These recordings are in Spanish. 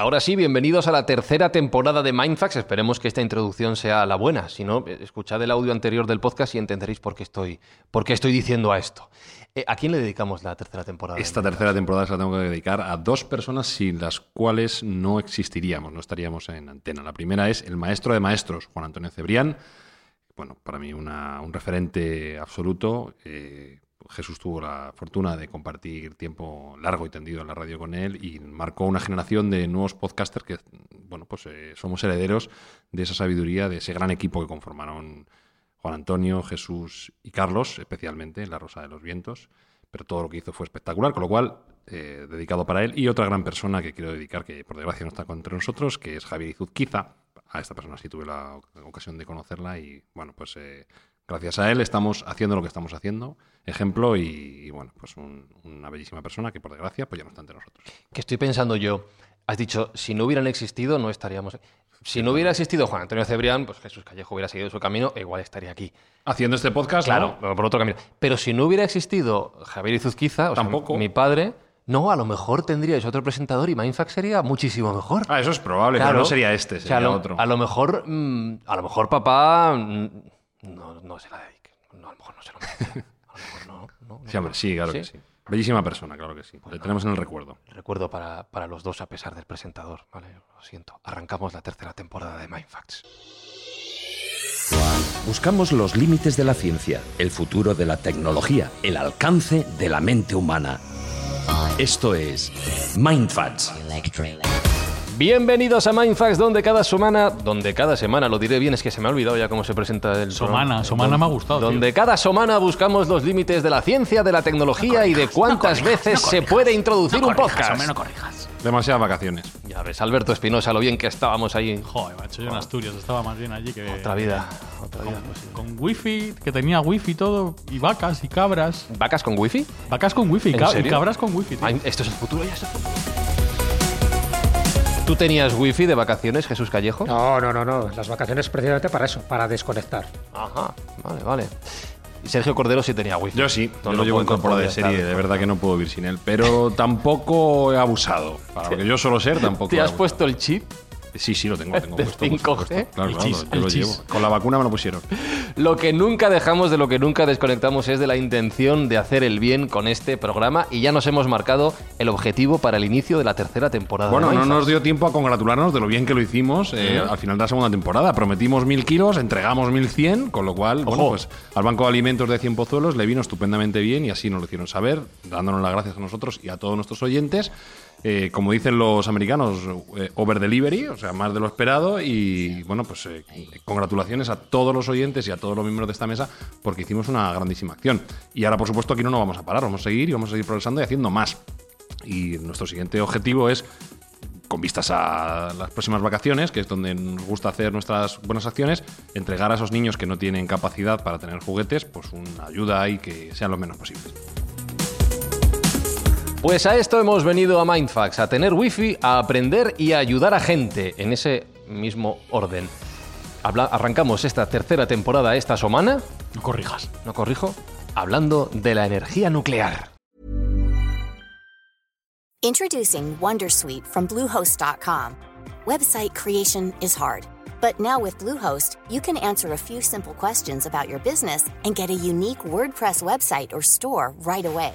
Ahora sí, bienvenidos a la tercera temporada de Mindfax. Esperemos que esta introducción sea la buena. Si no, escuchad el audio anterior del podcast y entenderéis por qué estoy, por qué estoy diciendo a esto. Eh, ¿A quién le dedicamos la tercera temporada? Esta tercera temporada se la tengo que dedicar a dos personas sin las cuales no existiríamos, no estaríamos en antena. La primera es el maestro de maestros, Juan Antonio Cebrián. Bueno, para mí una- un referente absoluto. Eh, Jesús tuvo la fortuna de compartir tiempo largo y tendido en la radio con él y marcó una generación de nuevos podcasters que, bueno, pues eh, somos herederos de esa sabiduría, de ese gran equipo que conformaron Juan Antonio, Jesús y Carlos, especialmente en La Rosa de los Vientos. Pero todo lo que hizo fue espectacular, con lo cual, eh, dedicado para él. Y otra gran persona que quiero dedicar, que por desgracia no está entre nosotros, que es Javier Izuzquiza. A esta persona sí tuve la ocasión de conocerla y, bueno, pues eh, gracias a él estamos haciendo lo que estamos haciendo. Ejemplo y, y, bueno, pues un- una bellísima persona que por desgracia pues ya no está entre nosotros. Que estoy pensando yo. Has dicho, si no hubieran existido, no estaríamos. Si no hubiera existido Juan Antonio Cebrián, pues Jesús Callejo hubiera seguido su camino e igual estaría aquí. Haciendo este podcast, Claro, ¿no? por otro camino. Pero si no hubiera existido Javier Izuzquiza, o sea, Tampoco. mi padre, no, a lo mejor tendríais otro presentador y Mindfax sería muchísimo mejor. Ah, eso es probable, Claro. pero no sería este, O sea, sería a lo, otro. A lo mejor, mm, a lo mejor papá mm, no, no se la dedique. No, a lo mejor no se lo merece. A lo mejor no. no, no. Sí, hombre, sí, claro que sí. Bellísima persona, claro que sí. Le tenemos en el recuerdo. Recuerdo para, para los dos a pesar del presentador. Vale, lo siento. Arrancamos la tercera temporada de Mindfax. Buscamos los límites de la ciencia, el futuro de la tecnología, el alcance de la mente humana. Esto es Mindfats. Bienvenidos a Mindfax, donde cada semana, donde cada semana, lo diré bien, es que se me ha olvidado ya cómo se presenta el Somana. Somana me ha gustado, tío. Donde cada semana buscamos los límites de la ciencia, de la tecnología y de cuántas veces se puede introducir un podcast. Hombre, no corrijas. Demasiadas vacaciones. Ya ves, Alberto Espinosa, lo bien que estábamos ahí. Joder, macho, yo en Asturias estaba más bien allí que. Otra vida, otra vida. pues sí. Con wifi, que tenía wifi y todo, y vacas y cabras. ¿Vacas con wifi? Vacas con wifi, y ¿En ca- y serio? cabras con wifi. tío. Ay, esto es el futuro, ya es el futuro. ¿Tú tenías wifi de vacaciones, Jesús Callejo? No, no, no, no. Las vacaciones precisamente para eso, para desconectar. Ajá, vale, vale. Y Sergio Cordero sí tenía wifi. Yo sí, No, yo no lo llevo incorporado no de serie, estar. de verdad que no puedo vivir sin él. Pero tampoco he abusado. Para lo que yo suelo ser, tampoco. ¿Te he has abusado. puesto el chip? Sí, sí, lo tengo, tengo puesto, por 5G? supuesto. Claro, claro, chis, yo lo llevo. Con la vacuna me lo pusieron. Lo que nunca dejamos, de lo que nunca desconectamos, es de la intención de hacer el bien con este programa y ya nos hemos marcado el objetivo para el inicio de la tercera temporada. Bueno, no nos dio tiempo a congratularnos de lo bien que lo hicimos eh, al final de la segunda temporada. Prometimos mil kilos, entregamos 1100, con lo cual, bueno, Ojo. pues al Banco de Alimentos de Cien Pozuelos le vino estupendamente bien y así nos lo hicieron saber, dándonos las gracias a nosotros y a todos nuestros oyentes. Eh, como dicen los americanos, eh, over delivery, o sea, más de lo esperado. Y bueno, pues eh, congratulaciones a todos los oyentes y a todos los miembros de esta mesa porque hicimos una grandísima acción. Y ahora, por supuesto, aquí no nos vamos a parar, vamos a seguir y vamos a seguir progresando y haciendo más. Y nuestro siguiente objetivo es con vistas a las próximas vacaciones, que es donde nos gusta hacer nuestras buenas acciones, entregar a esos niños que no tienen capacidad para tener juguetes, pues una ayuda y que sean lo menos posibles. Pues a esto hemos venido a Mindfax, a tener wifi, a aprender y a ayudar a gente en ese mismo orden. Habla- arrancamos esta tercera temporada esta semana, No corrijas. no corrijo, hablando de la energía nuclear. Introducing Wondersuite from Bluehost.com. Website creation is hard, but now with Bluehost, you can answer a few simple questions about your business and get a unique WordPress website or store right away.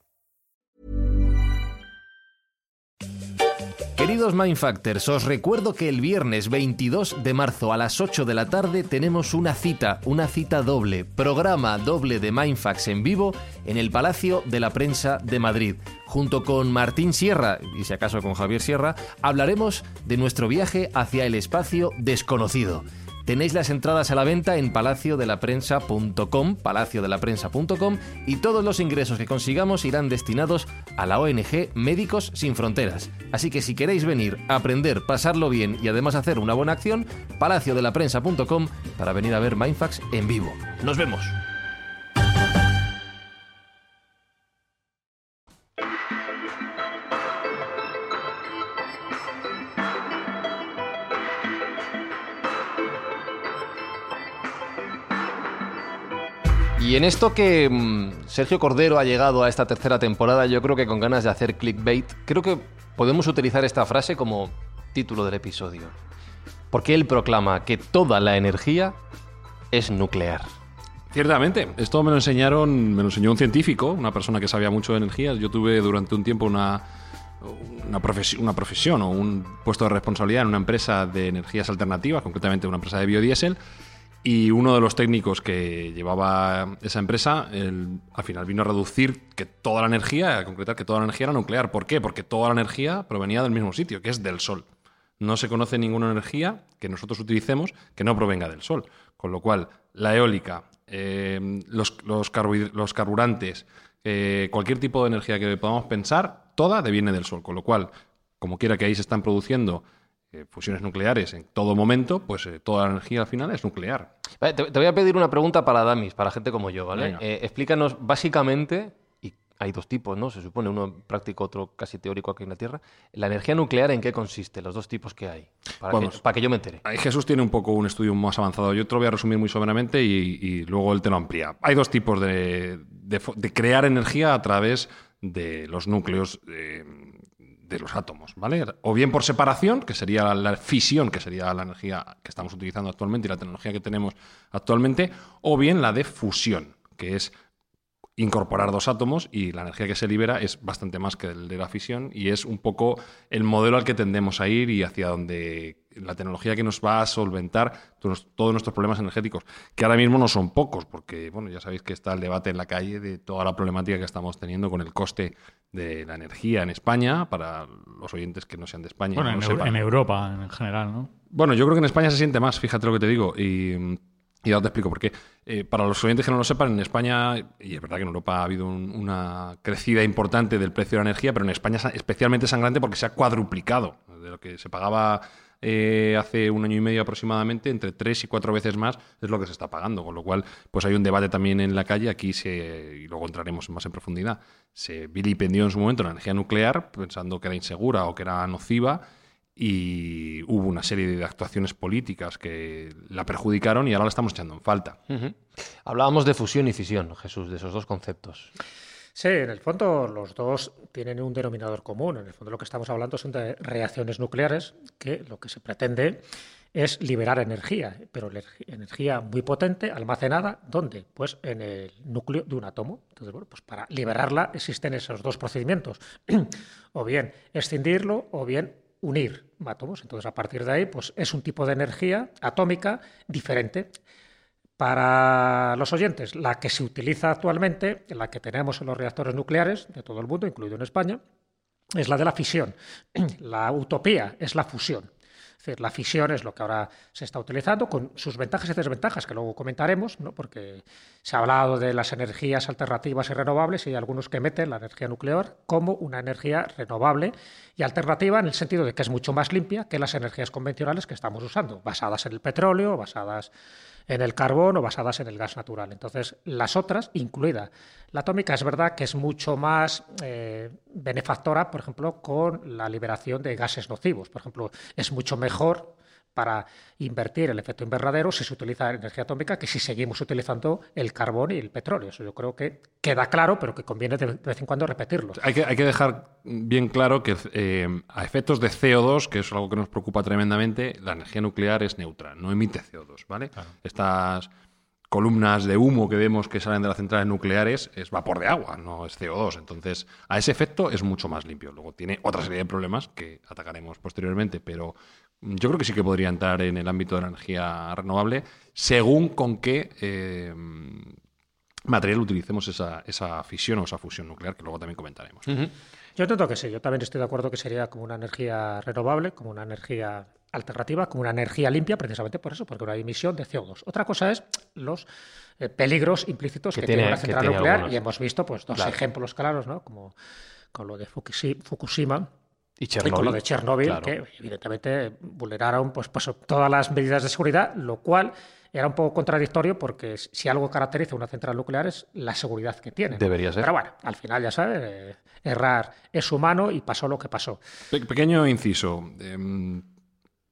Queridos Mindfactors, os recuerdo que el viernes 22 de marzo a las 8 de la tarde tenemos una cita, una cita doble, programa doble de Mindfax en vivo en el Palacio de la Prensa de Madrid. Junto con Martín Sierra, y si acaso con Javier Sierra, hablaremos de nuestro viaje hacia el espacio desconocido. Tenéis las entradas a la venta en palaciodelaPrensa.com, palaciodelaPrensa.com y todos los ingresos que consigamos irán destinados a la ONG Médicos Sin Fronteras. Así que si queréis venir, aprender, pasarlo bien y además hacer una buena acción, palaciodelaPrensa.com para venir a ver Mindfax en vivo. Nos vemos. Y en esto que mm, Sergio Cordero ha llegado a esta tercera temporada, yo creo que con ganas de hacer clickbait, creo que podemos utilizar esta frase como título del episodio. Porque él proclama que toda la energía es nuclear. Ciertamente, esto me lo enseñaron, me lo enseñó un científico, una persona que sabía mucho de energías. Yo tuve durante un tiempo una, una, profesión, una profesión o un puesto de responsabilidad en una empresa de energías alternativas, concretamente una empresa de biodiesel. Y uno de los técnicos que llevaba esa empresa, al final vino a reducir que toda la energía, a concretar que toda la energía era nuclear. ¿Por qué? Porque toda la energía provenía del mismo sitio, que es del Sol. No se conoce ninguna energía que nosotros utilicemos que no provenga del Sol. Con lo cual, la eólica, eh, los, los, carburantes, eh, cualquier tipo de energía que podamos pensar, toda deviene del Sol. Con lo cual, como quiera que ahí se están produciendo eh, fusiones nucleares en todo momento, pues eh, toda la energía al final es nuclear. te, voy a pedir una pregunta para Damis, para gente como yo, ¿vale? Eh, explícanos básicamente, y hay dos tipos, ¿no? Se supone, uno práctico, otro casi teórico aquí en la Tierra. ¿La energía nuclear en qué consiste? Los dos tipos que hay. Para, que, para que, yo me entere. Ahí Jesús tiene un poco un estudio más avanzado. Yo te lo voy a resumir muy someramente y, luego él te lo amplía. Hay dos tipos de, de, crear energía a través de los núcleos de los átomos, ¿vale? O bien por separación, que sería la fisión, que sería la energía que estamos utilizando actualmente y la tecnología que tenemos actualmente, o bien la de fusión, que es incorporar dos átomos y la energía que se libera es bastante más que el de la fisión y es un poco el modelo al que tendemos a ir y hacia donde la tecnología que nos va a solventar todos, nuestros problemas energéticos, que ahora mismo no son pocos, porque bueno, ya sabéis que está el debate en la calle de toda la problemática que estamos teniendo con el coste de la energía en España, para los oyentes que no sean de España. Bueno, en, Europa en general, ¿no? Bueno, yo creo que en España se siente más, fíjate lo que te digo, y, y ahora te explico por qué. Eh, para los oyentes que no lo sepan, en España, y es verdad que en Europa ha habido una crecida importante del precio de la energía, pero en España es especialmente sangrante porque se ha cuadruplicado de lo que se pagaba eh, hace un año y medio aproximadamente, entre tres y cuatro veces más es lo que se está pagando. Con lo cual, pues hay un debate también en la calle, aquí se, y luego entraremos más en profundidad, se vilipendió en su momento la energía nuclear, pensando que era insegura o que era nociva, y hubo una serie de actuaciones políticas que la perjudicaron y ahora la estamos echando en falta. Hablábamos de fusión y fisión, Jesús, de esos dos conceptos. Sí, en el fondo los dos tienen un denominador común. En el fondo lo que estamos hablando son de reacciones nucleares que lo que se pretende es liberar energía, pero energía muy potente, almacenada, ¿dónde? Pues en el núcleo de un átomo. Entonces, bueno, pues para liberarla existen esos dos procedimientos. o bien escindirlo o bien unir átomos. Entonces, a partir de ahí, pues es un tipo de energía atómica diferente. Para los oyentes, la que se utiliza actualmente, la que tenemos en los reactores nucleares de todo el mundo, incluido en España, es la de la fisión. La utopía es la fusión. Es decir, la fisión es lo que ahora se está utilizando con sus ventajas y desventajas, que luego comentaremos, ¿no? porque se ha hablado de las energías alternativas y renovables y hay algunos que meten la energía nuclear como una energía renovable y alternativa en el sentido de que es mucho más limpia que las energías convencionales que estamos usando, basadas en el petróleo, basadas en el carbón o basadas en el gas natural. Entonces, las otras, incluida la atómica, es verdad que es mucho más eh, benefactora, por ejemplo, con la liberación de gases nocivos. Por ejemplo, es mucho mejor para invertir el efecto invernadero si se utiliza energía atómica que si seguimos utilizando el carbón y el petróleo. Eso yo creo que queda claro, pero que conviene de vez en cuando repetirlo. Hay que, hay que dejar bien claro que eh, a efectos de CO2, que es algo que nos preocupa tremendamente, la energía nuclear es neutra, no emite CO2, ¿vale? Estas columnas de humo que vemos que salen de las centrales nucleares es vapor de agua, no es CO2. Entonces, a ese efecto es mucho más limpio. Luego tiene otra serie de problemas que atacaremos posteriormente, pero yo creo que sí que podría entrar en el ámbito de la energía renovable según con qué eh, material utilicemos esa, esa, fisión o esa fusión nuclear, que luego también comentaremos. Yo entiendo que sí, yo también estoy de acuerdo que sería como una energía renovable, como una energía alternativa, como una energía limpia, precisamente por eso, porque no hay emisión de CO2. Otra cosa es los eh, peligros implícitos que, tiene, una central nuclear, y hemos visto pues dos ejemplos claros, ¿no? como con lo de Fukushima, y, con lo de Chernobyl, que evidentemente vulneraron pues, pues, todas las medidas de seguridad, lo cual era un poco contradictorio porque si algo caracteriza una central nuclear es la seguridad que tiene. Debería ser. Pero bueno, al final ya sabes, errar es humano y pasó lo que pasó. pequeño inciso. Em,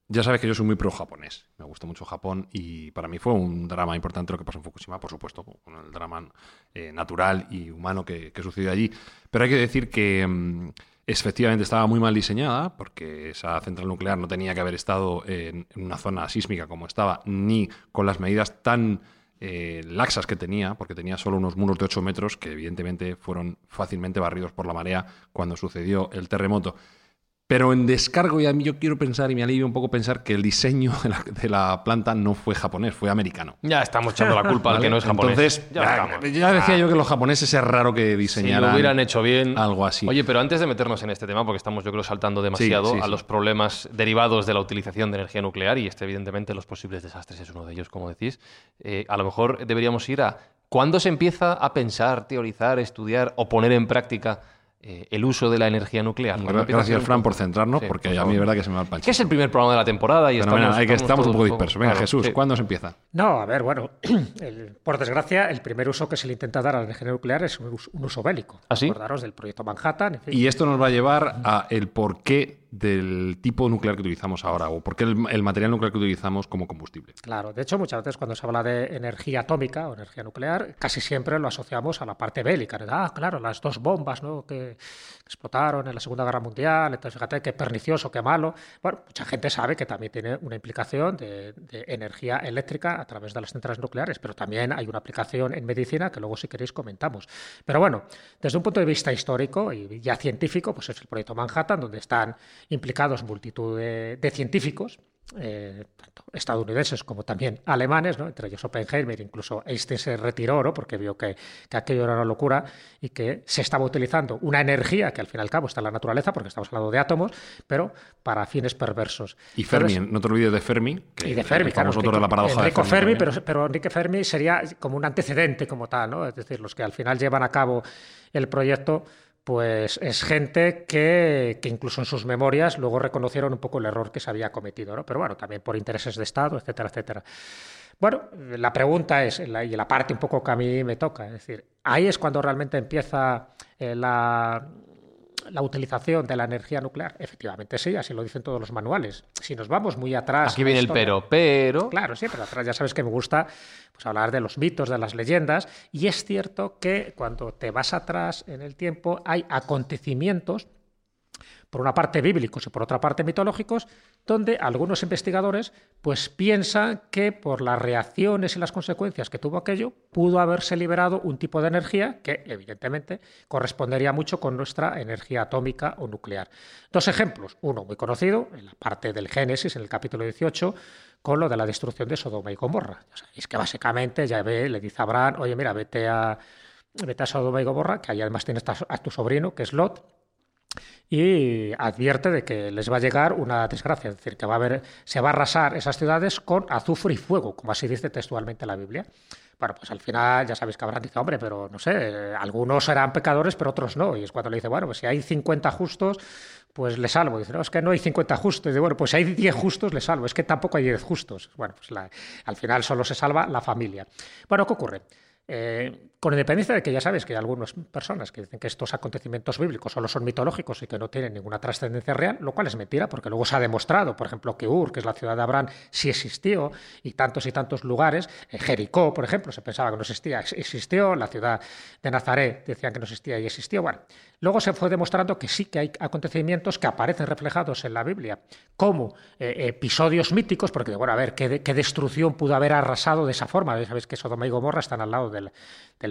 ya sabes que yo soy muy pro japonés. Me gusta mucho Japón y para mí fue un drama importante lo que pasó en Fukushima, por supuesto, con el drama eh, natural y humano que, sucedió allí. Pero hay que decir que em, efectivamente estaba muy mal diseñada, porque esa central nuclear no tenía que haber estado en, una zona sísmica como estaba, ni con las medidas tan eh, laxas que tenía, porque tenía solo unos muros de 8 metros que evidentemente fueron fácilmente barridos por la marea cuando sucedió el terremoto. Pero en descargo, y a mí yo quiero pensar, y me alivia un poco pensar que el diseño de la, planta no fue japonés, fue americano. Ya estamos echando la culpa al que no es japonés. Entonces, ya, decía yo que los japoneses es raro que diseñaran. Si lo hubieran hecho bien. Algo así. Oye, pero antes de meternos en este tema, porque estamos, yo creo, saltando demasiado a los problemas derivados de la utilización de energía nuclear, y este, evidentemente, los posibles desastres es uno de ellos, como decís, eh, a lo mejor deberíamos ir a. ¿Cuándo se empieza a pensar, teorizar, estudiar o poner en práctica eh, el uso de la energía nuclear. Gracias, Fran, por centrarnos, porque a mí es verdad que se me va el pancho. Que es el primer programa de la temporada y estamos, que estamos, un poco dispersos. Venga, Jesús, ¿cuándo se empieza? No, a ver, bueno, por desgracia, el primer uso que se le intenta dar a la energía nuclear es un, uso bélico. ¿Ah, Acordaros del proyecto Manhattan. Y esto nos va a llevar a el por qué del tipo nuclear que utilizamos ahora o por qué el, material nuclear que utilizamos como combustible. Claro, de hecho muchas veces cuando se habla de energía atómica o energía nuclear, casi siempre lo asociamos a la parte bélica. Ah, claro, las dos bombas ¿no? que explotaron en la Segunda Guerra Mundial, entonces fíjate qué pernicioso, qué malo. Bueno, mucha gente sabe que también tiene una implicación de, energía eléctrica a través de las centrales nucleares, pero también hay una aplicación en medicina que luego si queréis comentamos. Pero bueno, desde un punto de vista histórico y ya científico, pues es el proyecto Manhattan, donde están implicados multitud de, científicos, eh, tanto estadounidenses como también alemanes, ¿no? entre ellos Oppenheimer, incluso Einstein se retiró ¿no? porque vio que, aquello era una locura y que se estaba utilizando una energía que al fin y al cabo está en la naturaleza, porque estamos hablando de átomos, pero para fines perversos. Y Fermi, no te olvides de Fermi, que y de Fermi, claro, de la paradoja Enrico Fermi, pero, pero Enrique Fermi sería como un antecedente como tal, ¿no? es decir, los que al final llevan a cabo el proyecto pues es gente que, incluso en sus memorias luego reconocieron un poco el error que se había cometido, ¿no? Pero bueno, también por intereses de Estado, etcétera, etcétera. Bueno, la pregunta es, y la parte un poco que a mí me toca, es decir, ahí es cuando realmente empieza eh, la, la utilización de la energía nuclear? Efectivamente sí, así lo dicen todos los manuales. Si nos vamos muy atrás... Aquí viene el pero, pero... Claro, sí, pero atrás ya sabes que me gusta pues, hablar de los mitos, de las leyendas, y es cierto que cuando te vas atrás en el tiempo hay acontecimientos por una parte bíblicos y por otra parte mitológicos, donde algunos investigadores pues piensan que por las reacciones y las consecuencias que tuvo aquello, pudo haberse liberado un tipo de energía que evidentemente correspondería mucho con nuestra energía atómica o nuclear. Dos ejemplos, uno muy conocido, en la parte del Génesis, en el capítulo 18, con lo de la destrucción de Sodoma y Gomorra. Es que básicamente ve le dice a Abraham, oye, mira, vete a, vete a Sodoma y Gomorra, que ahí además tienes a tu sobrino, que es Lot, y advierte de que les va a llegar una desgracia, es decir, que va a haber, se va a arrasar esas ciudades con azufre y fuego, como así dice textualmente la Biblia. Bueno, pues al final ya sabéis que Abraham dice, hombre, pero no sé, algunos serán pecadores, pero otros no. Y es cuando le dice, bueno, pues si hay 50 justos, pues le salvo. Dice, no, es que no hay 50 justos. Y dice, bueno, pues si hay 10 justos, le salvo. Es que tampoco hay 10 justos. Bueno, pues al final solo se salva la familia. Bueno, ¿qué ocurre? Eh, con independencia de que ya sabes que hay algunas personas que dicen que estos acontecimientos bíblicos solo son mitológicos y que no tienen ninguna trascendencia real, lo cual es mentira, porque luego se ha demostrado, por ejemplo, que Ur, que es la ciudad de Abraham, sí existió, y tantos y tantos lugares, eh, Jericó, por ejemplo, se pensaba que no existía, existió, la ciudad de Nazaret decían que no existía y existió. Bueno, luego se fue demostrando que sí que hay acontecimientos que aparecen reflejados en la Biblia, como eh, episodios míticos, porque, bueno, a ver, ¿qué, ¿qué, destrucción pudo haber arrasado de esa forma? Sabéis que Sodoma y Gomorra están al lado del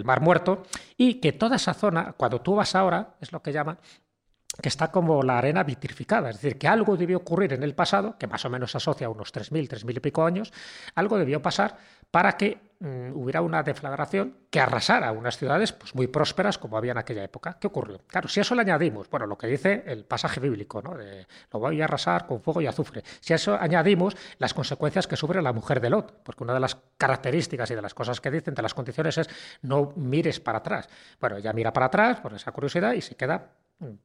Mar Muerto, y que toda esa zona, cuando tú vas ahora, es lo que llaman, que está como la arena vitrificada, es decir, que algo debió ocurrir en el pasado, que más o menos se asocia a unos 3.000, 3.000 y pico años, algo debió pasar para que mm, hubiera una deflagración que arrasara unas ciudades pues, muy prósperas como había en aquella época. ¿Qué ocurrió? Claro, si eso le añadimos, bueno, lo que dice el pasaje bíblico, ¿no? Lo voy a arrasar con fuego y azufre. Si a eso añadimos las consecuencias que sufre la mujer de Lot, porque una de las características y de las cosas que dicen, de las condiciones es no mires para atrás. Bueno, ella mira para atrás por esa curiosidad y se queda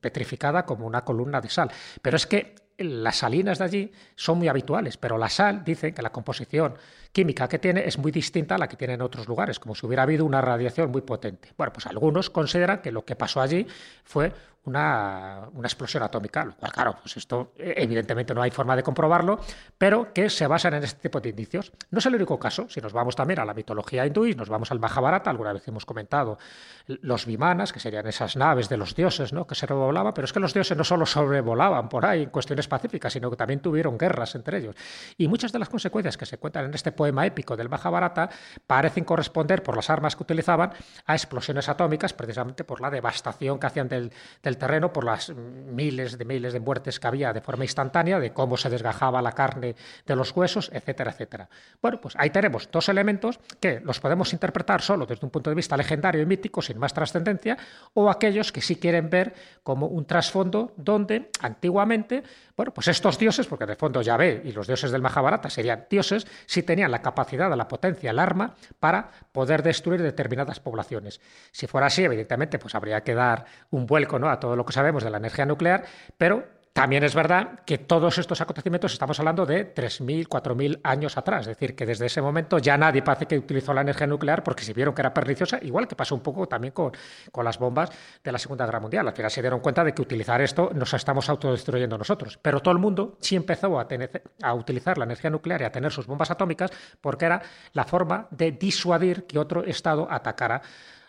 petrificada como una columna de sal. Pero es que las salinas de allí son muy habituales, pero la sal, dicen que la composición química que tiene es muy distinta a la que tiene en otros lugares, como si hubiera habido una radiación muy potente. Bueno, pues algunos consideran que lo que pasó allí fue una, explosión atómica, lo cual, claro, pues esto eh, evidentemente no hay forma de comprobarlo, pero que se basan en este tipo de indicios. No es el único caso, si nos vamos también a la mitología hindú nos vamos al Mahabharata, alguna vez hemos comentado los vimanas, que serían esas naves de los dioses ¿no? que se sobrevolaban, pero es que los dioses no solo sobrevolaban por ahí en cuestiones pacíficas, sino que también tuvieron guerras entre ellos. Y muchas de las consecuencias que se cuentan en este poema épico del Mahabharata parecen corresponder por las armas que utilizaban a explosiones atómicas, precisamente por la devastación que hacían del, del terreno por las miles de miles de muertes que había de forma instantánea, de cómo se desgajaba la carne de los huesos, etcétera, etcétera. Bueno, pues ahí tenemos dos elementos que los podemos interpretar solo desde un punto de vista legendario y mítico, sin más trascendencia, o aquellos que sí quieren ver como un trasfondo donde antiguamente, bueno, pues estos dioses, porque de fondo ya ve y los dioses del Mahabharata serían dioses, sí tenían la capacidad, la potencia, el arma para poder destruir determinadas poblaciones. Si fuera así, evidentemente, pues habría que dar un vuelco ¿no? a todo lo que sabemos de la energía nuclear, pero también es verdad que todos estos acontecimientos estamos hablando de 3.000, 4.000 años atrás, es decir, que desde ese momento ya nadie parece que utilizó la energía nuclear porque se vieron que era perniciosa, igual que pasó un poco también con, con las bombas de la Segunda Guerra Mundial. Al final se dieron cuenta de que utilizar esto nos estamos autodestruyendo nosotros. Pero todo el mundo sí empezó a, tener, a utilizar la energía nuclear y a tener sus bombas atómicas porque era la forma de disuadir que otro Estado atacara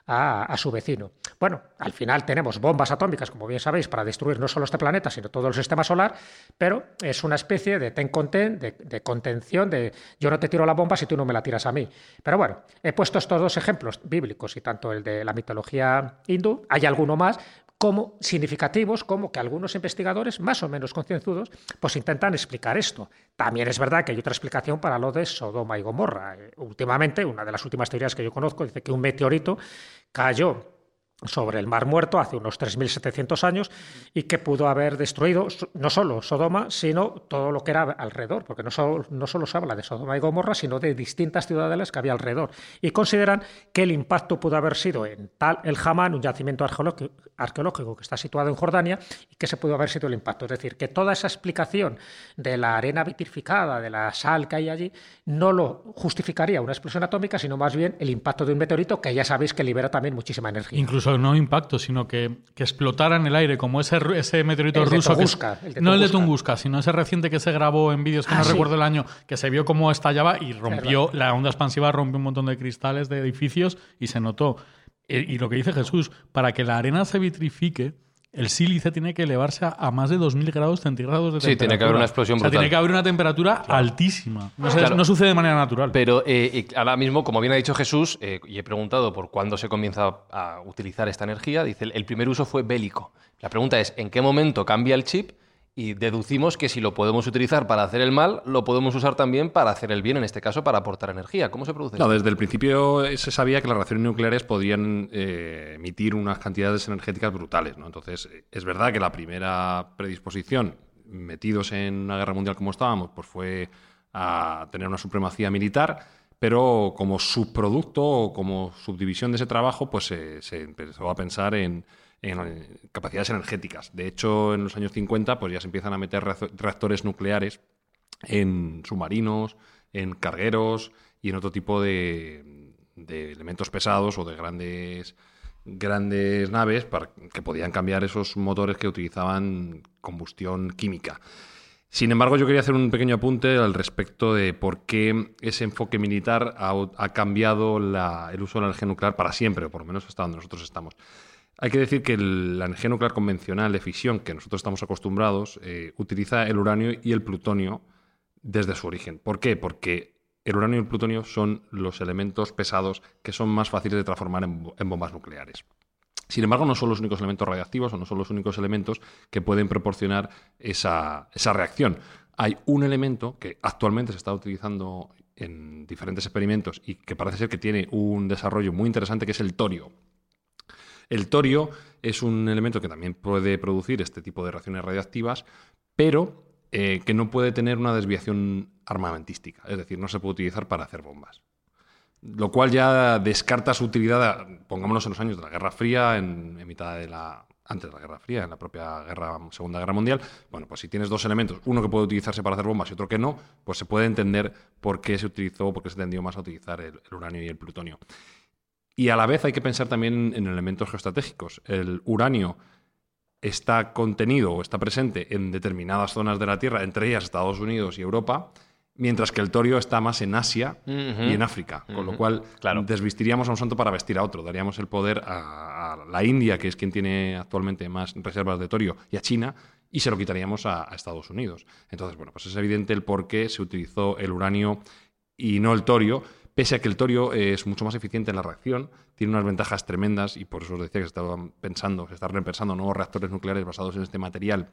a, su vecino. Bueno, al final tenemos bombas atómicas, como bien sabéis, para destruir no solo este planeta, sino todo el sistema solar, pero es una especie de ten conten, de, de contención, de yo no te tiro la bomba si tú no me la tiras a mí. Pero bueno, he puesto estos dos ejemplos bíblicos y tanto el de la mitología hindú, hay alguno más, como significativos, como que algunos investigadores, más o menos concienzudos, pues intentan explicar esto. También es verdad que hay otra explicación para lo de Sodoma y Gomorra. Eh, últimamente, una de las últimas teorías que yo conozco dice que un meteorito cayó sobre el Mar Muerto hace unos 3.700 años y que pudo haber destruido no solo Sodoma, sino todo lo que era alrededor, porque no solo, no solo se habla de Sodoma y Gomorra, sino de distintas ciudadelas que había alrededor. Y consideran que el impacto pudo haber sido en Tal el Hamán, un yacimiento arqueológico que está situado en Jordania, y que se pudo haber sido el impacto. Es decir, que toda esa explicación de la arena vitrificada, de la sal que hay allí, no lo justificaría una explosión atómica, sino más bien el impacto de un meteorito que ya sabéis que libera también muchísima energía. Incluso no impacto, sino que, que explotara en el aire, como ese, ese meteorito ruso. no el de Tunguska, sino ese reciente que se grabó en vídeos, que no ah, recuerdo el año, que se vio cómo estallaba y rompió, la onda expansiva rompió un montón de cristales de edificios y se notó. y lo que dice Jesús, para que la arena se vitrifique, el sílice tiene que elevarse a, más de 2.000 grados centígrados de temperatura. Sí, tiene que haber una explosión brutal. O sea, tiene que haber una temperatura altísima. No, sucede de manera natural. Pero eh, ahora mismo, como bien ha dicho Jesús, eh, y he preguntado por cuándo se comienza a utilizar esta energía, dice, el primer uso fue bélico. La pregunta es, ¿en qué momento cambia el chip y deducimos que si lo podemos utilizar para hacer el mal, lo podemos usar también para hacer el bien, en este caso para aportar energía. ¿Cómo se produce? No, desde el principio se sabía que las reacciones nucleares podían eh, emitir unas cantidades energéticas brutales. ¿no? Entonces, es verdad que la primera predisposición, metidos en una guerra mundial como estábamos, pues fue a tener una supremacía militar, pero como subproducto o como subdivisión de ese trabajo, pues se empezó a pensar en en capacidades energéticas. De hecho, en los años 50 pues ya se empiezan a meter reactores nucleares en submarinos, en cargueros y en otro tipo de, de elementos pesados o de grandes grandes naves para que podían cambiar esos motores que utilizaban combustión química. Sin embargo, yo quería hacer un pequeño apunte al respecto de por qué ese enfoque militar ha, cambiado el uso de la energía nuclear para siempre, o por lo menos hasta donde nosotros estamos. Hay que decir que la energía nuclear convencional de fisión, que nosotros estamos acostumbrados, eh, utiliza el uranio y el plutonio desde su origen. ¿Por qué? Porque el uranio y el plutonio son los elementos pesados que son más fáciles de transformar en bombas nucleares. Sin embargo, no son los únicos elementos radiactivos o no son los únicos elementos que pueden proporcionar esa, reacción. Hay un elemento que actualmente se está utilizando en diferentes experimentos y que parece ser que tiene un desarrollo muy interesante, que es el torio. El torio es un elemento que también puede producir este tipo de reacciones radiactivas, pero eh, que no puede tener una desviación armamentística, es decir, no se puede utilizar para hacer bombas lo cual ya descarta su utilidad, pongámonos en los años de la Guerra Fría, en, mitad de la antes de la Guerra Fría, en la propia Segunda Guerra Mundial, bueno, pues si tienes dos elementos, uno que puede utilizarse para hacer bombas y otro que no, pues se puede entender por qué se utilizó, por qué se tendió más a utilizar el, uranio y el plutonio. Y a la vez hay que pensar también en elementos geoestratégicos. El uranio está contenido o está presente en determinadas zonas de la Tierra, entre ellas Estados Unidos y Europa, mientras que el torio está más en Asia y en África, con lo cual desvistiríamos a un santo para vestir a otro, daríamos el poder a, la India, que es quien tiene actualmente más reservas de torio, y a China, y se lo quitaríamos a, Estados Unidos. Entonces, bueno, pues es evidente el por qué se utilizó el uranio y no el torio, pese a que el torio es mucho más eficiente en la reacción, tiene unas ventajas tremendas, y por eso os decía que se estaban pensando, se están repensando nuevos reactores nucleares basados en este material,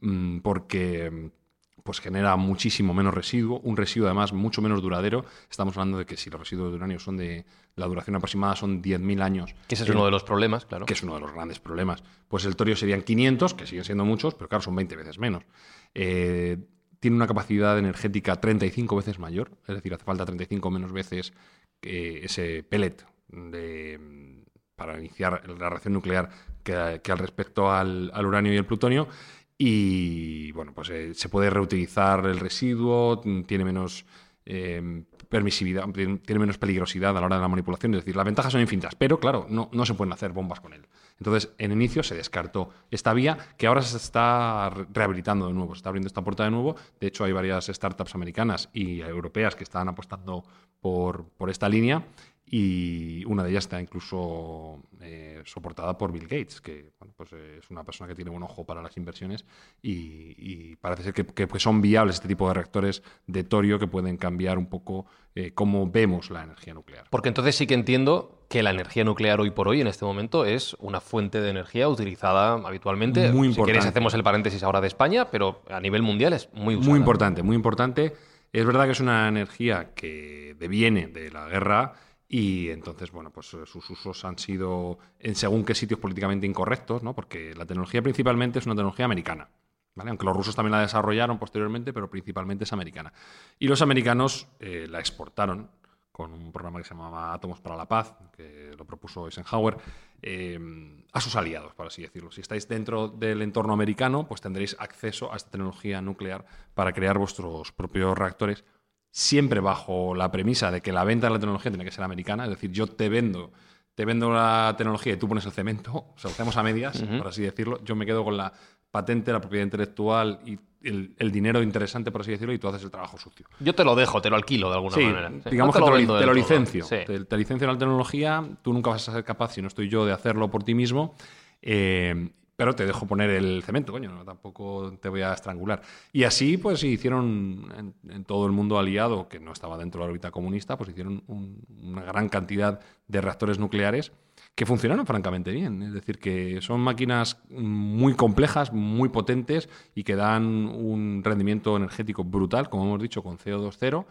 mm, porque pues genera muchísimo menos residuo, un residuo además mucho menos duradero. Estamos hablando de que si los residuos de uranio son de la duración aproximada son 10.000 años. Que ese es uno de los problemas, claro. Que es uno de los grandes problemas. Pues el torio serían 500, que siguen siendo muchos, pero claro, son 20 veces menos. Eh, tiene una capacidad energética 35 veces mayor, es decir, hace falta 35 menos veces ese pellet para iniciar la reacción nuclear que, al respecto al uranio y el plutonio y bueno, pues eh, se puede reutilizar el residuo, tiene menos em, permisividad, tiene menos peligrosidad a la hora de la manipulación. Es decir, las ventajas son infinitas, pero claro, no, no se pueden hacer bombas con él. Entonces, en inicio se descartó esta vía que ahora se está rehabilitando de nuevo, se está abriendo esta puerta de nuevo. De hecho, hay varias startups americanas y europeas que están apostando por, por esta línea y una de ellas está incluso eh, soportada por Bill Gates, que pues es una persona que tiene buen ojo para las inversiones y, parece ser que, son viables este tipo de reactores de torio que pueden cambiar un poco eh, cómo vemos la energía nuclear. Porque entonces sí que entiendo que la energía nuclear hoy por hoy, en este momento, es una fuente de energía utilizada habitualmente. Muy importante. Si queréis hacemos el paréntesis ahora de España, pero a nivel mundial es muy Muy importante, muy importante. Es verdad que es una energía que deviene de la guerra y entonces, bueno, pues eh, sus usos han sido en según qué sitios políticamente incorrectos, ¿no? Porque la tecnología principalmente es una tecnología americana. ¿Vale? Aunque los rusos también la desarrollaron posteriormente, pero principalmente es americana. Y los americanos eh, la exportaron con un programa que se llamaba Átomos para la Paz, que lo propuso Eisenhower, eh, a sus aliados, por así decirlo. Si estáis dentro del entorno americano, pues tendréis acceso a esta tecnología nuclear para crear vuestros propios reactores siempre bajo la premisa de que la venta de la tecnología tiene que ser americana, es decir, yo te vendo, te vendo la tecnología y tú pones el cemento, o sea, lo hacemos a medias, por así decirlo, yo me quedo con la patente, la propiedad intelectual y el, dinero interesante, por así decirlo, y tú haces el trabajo sucio. Yo te lo dejo, te lo alquilo de alguna manera. Digamos que te lo, licencio. Te, licencio la tecnología, tú nunca vas a ser capaz, si no estoy yo, de hacerlo por ti mismo. Eh, pero te dejo poner el cemento, coño, no, tampoco te voy a estrangular. Y así, pues hicieron en, todo el mundo aliado, que no estaba dentro de la órbita comunista, pues hicieron una gran cantidad de reactores nucleares que funcionaron francamente bien. Es decir, que son máquinas muy complejas, muy potentes y que dan un rendimiento energético brutal, como hemos dicho, con CO2 cero.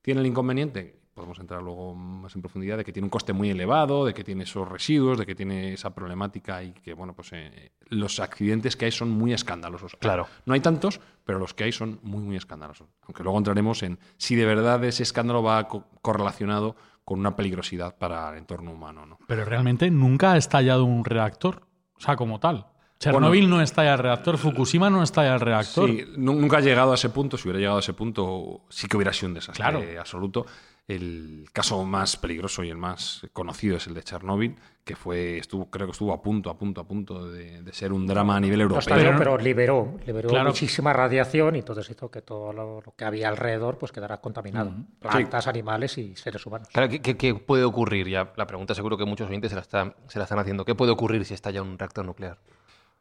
Tiene el inconveniente podemos entrar luego más en profundidad, de que tiene un coste muy elevado, de que tiene esos residuos, de que tiene esa problemática y que, bueno, pues eh, los accidentes que hay son muy escandalosos. Claro. No hay tantos, pero los que hay son muy, muy escandalosos. Aunque luego entraremos en si de verdad ese escándalo va correlacionado con una peligrosidad para el entorno humano. ¿no? Pero realmente nunca ha estallado un reactor, o sea, como tal. Chernobyl no estalla el reactor, Fukushima no estalla el reactor. Sí, nunca ha llegado a ese punto. Si hubiera llegado a ese punto, sí que hubiera sido un desastre absoluto. El caso más peligroso y el más conocido es el de Chernóbil, que fue, estuvo, creo que estuvo a punto, a punto, a punto de, ser un drama a nivel europeo. pero liberó, liberó muchísima radiación y entonces hizo que todo lo, que había alrededor pues quedara contaminado. Plantas, animales y seres humanos. Claro, ¿qué, puede ocurrir? Ya la pregunta seguro que muchos oyentes se la, se la están haciendo. ¿Qué puede ocurrir si estalla un reactor nuclear?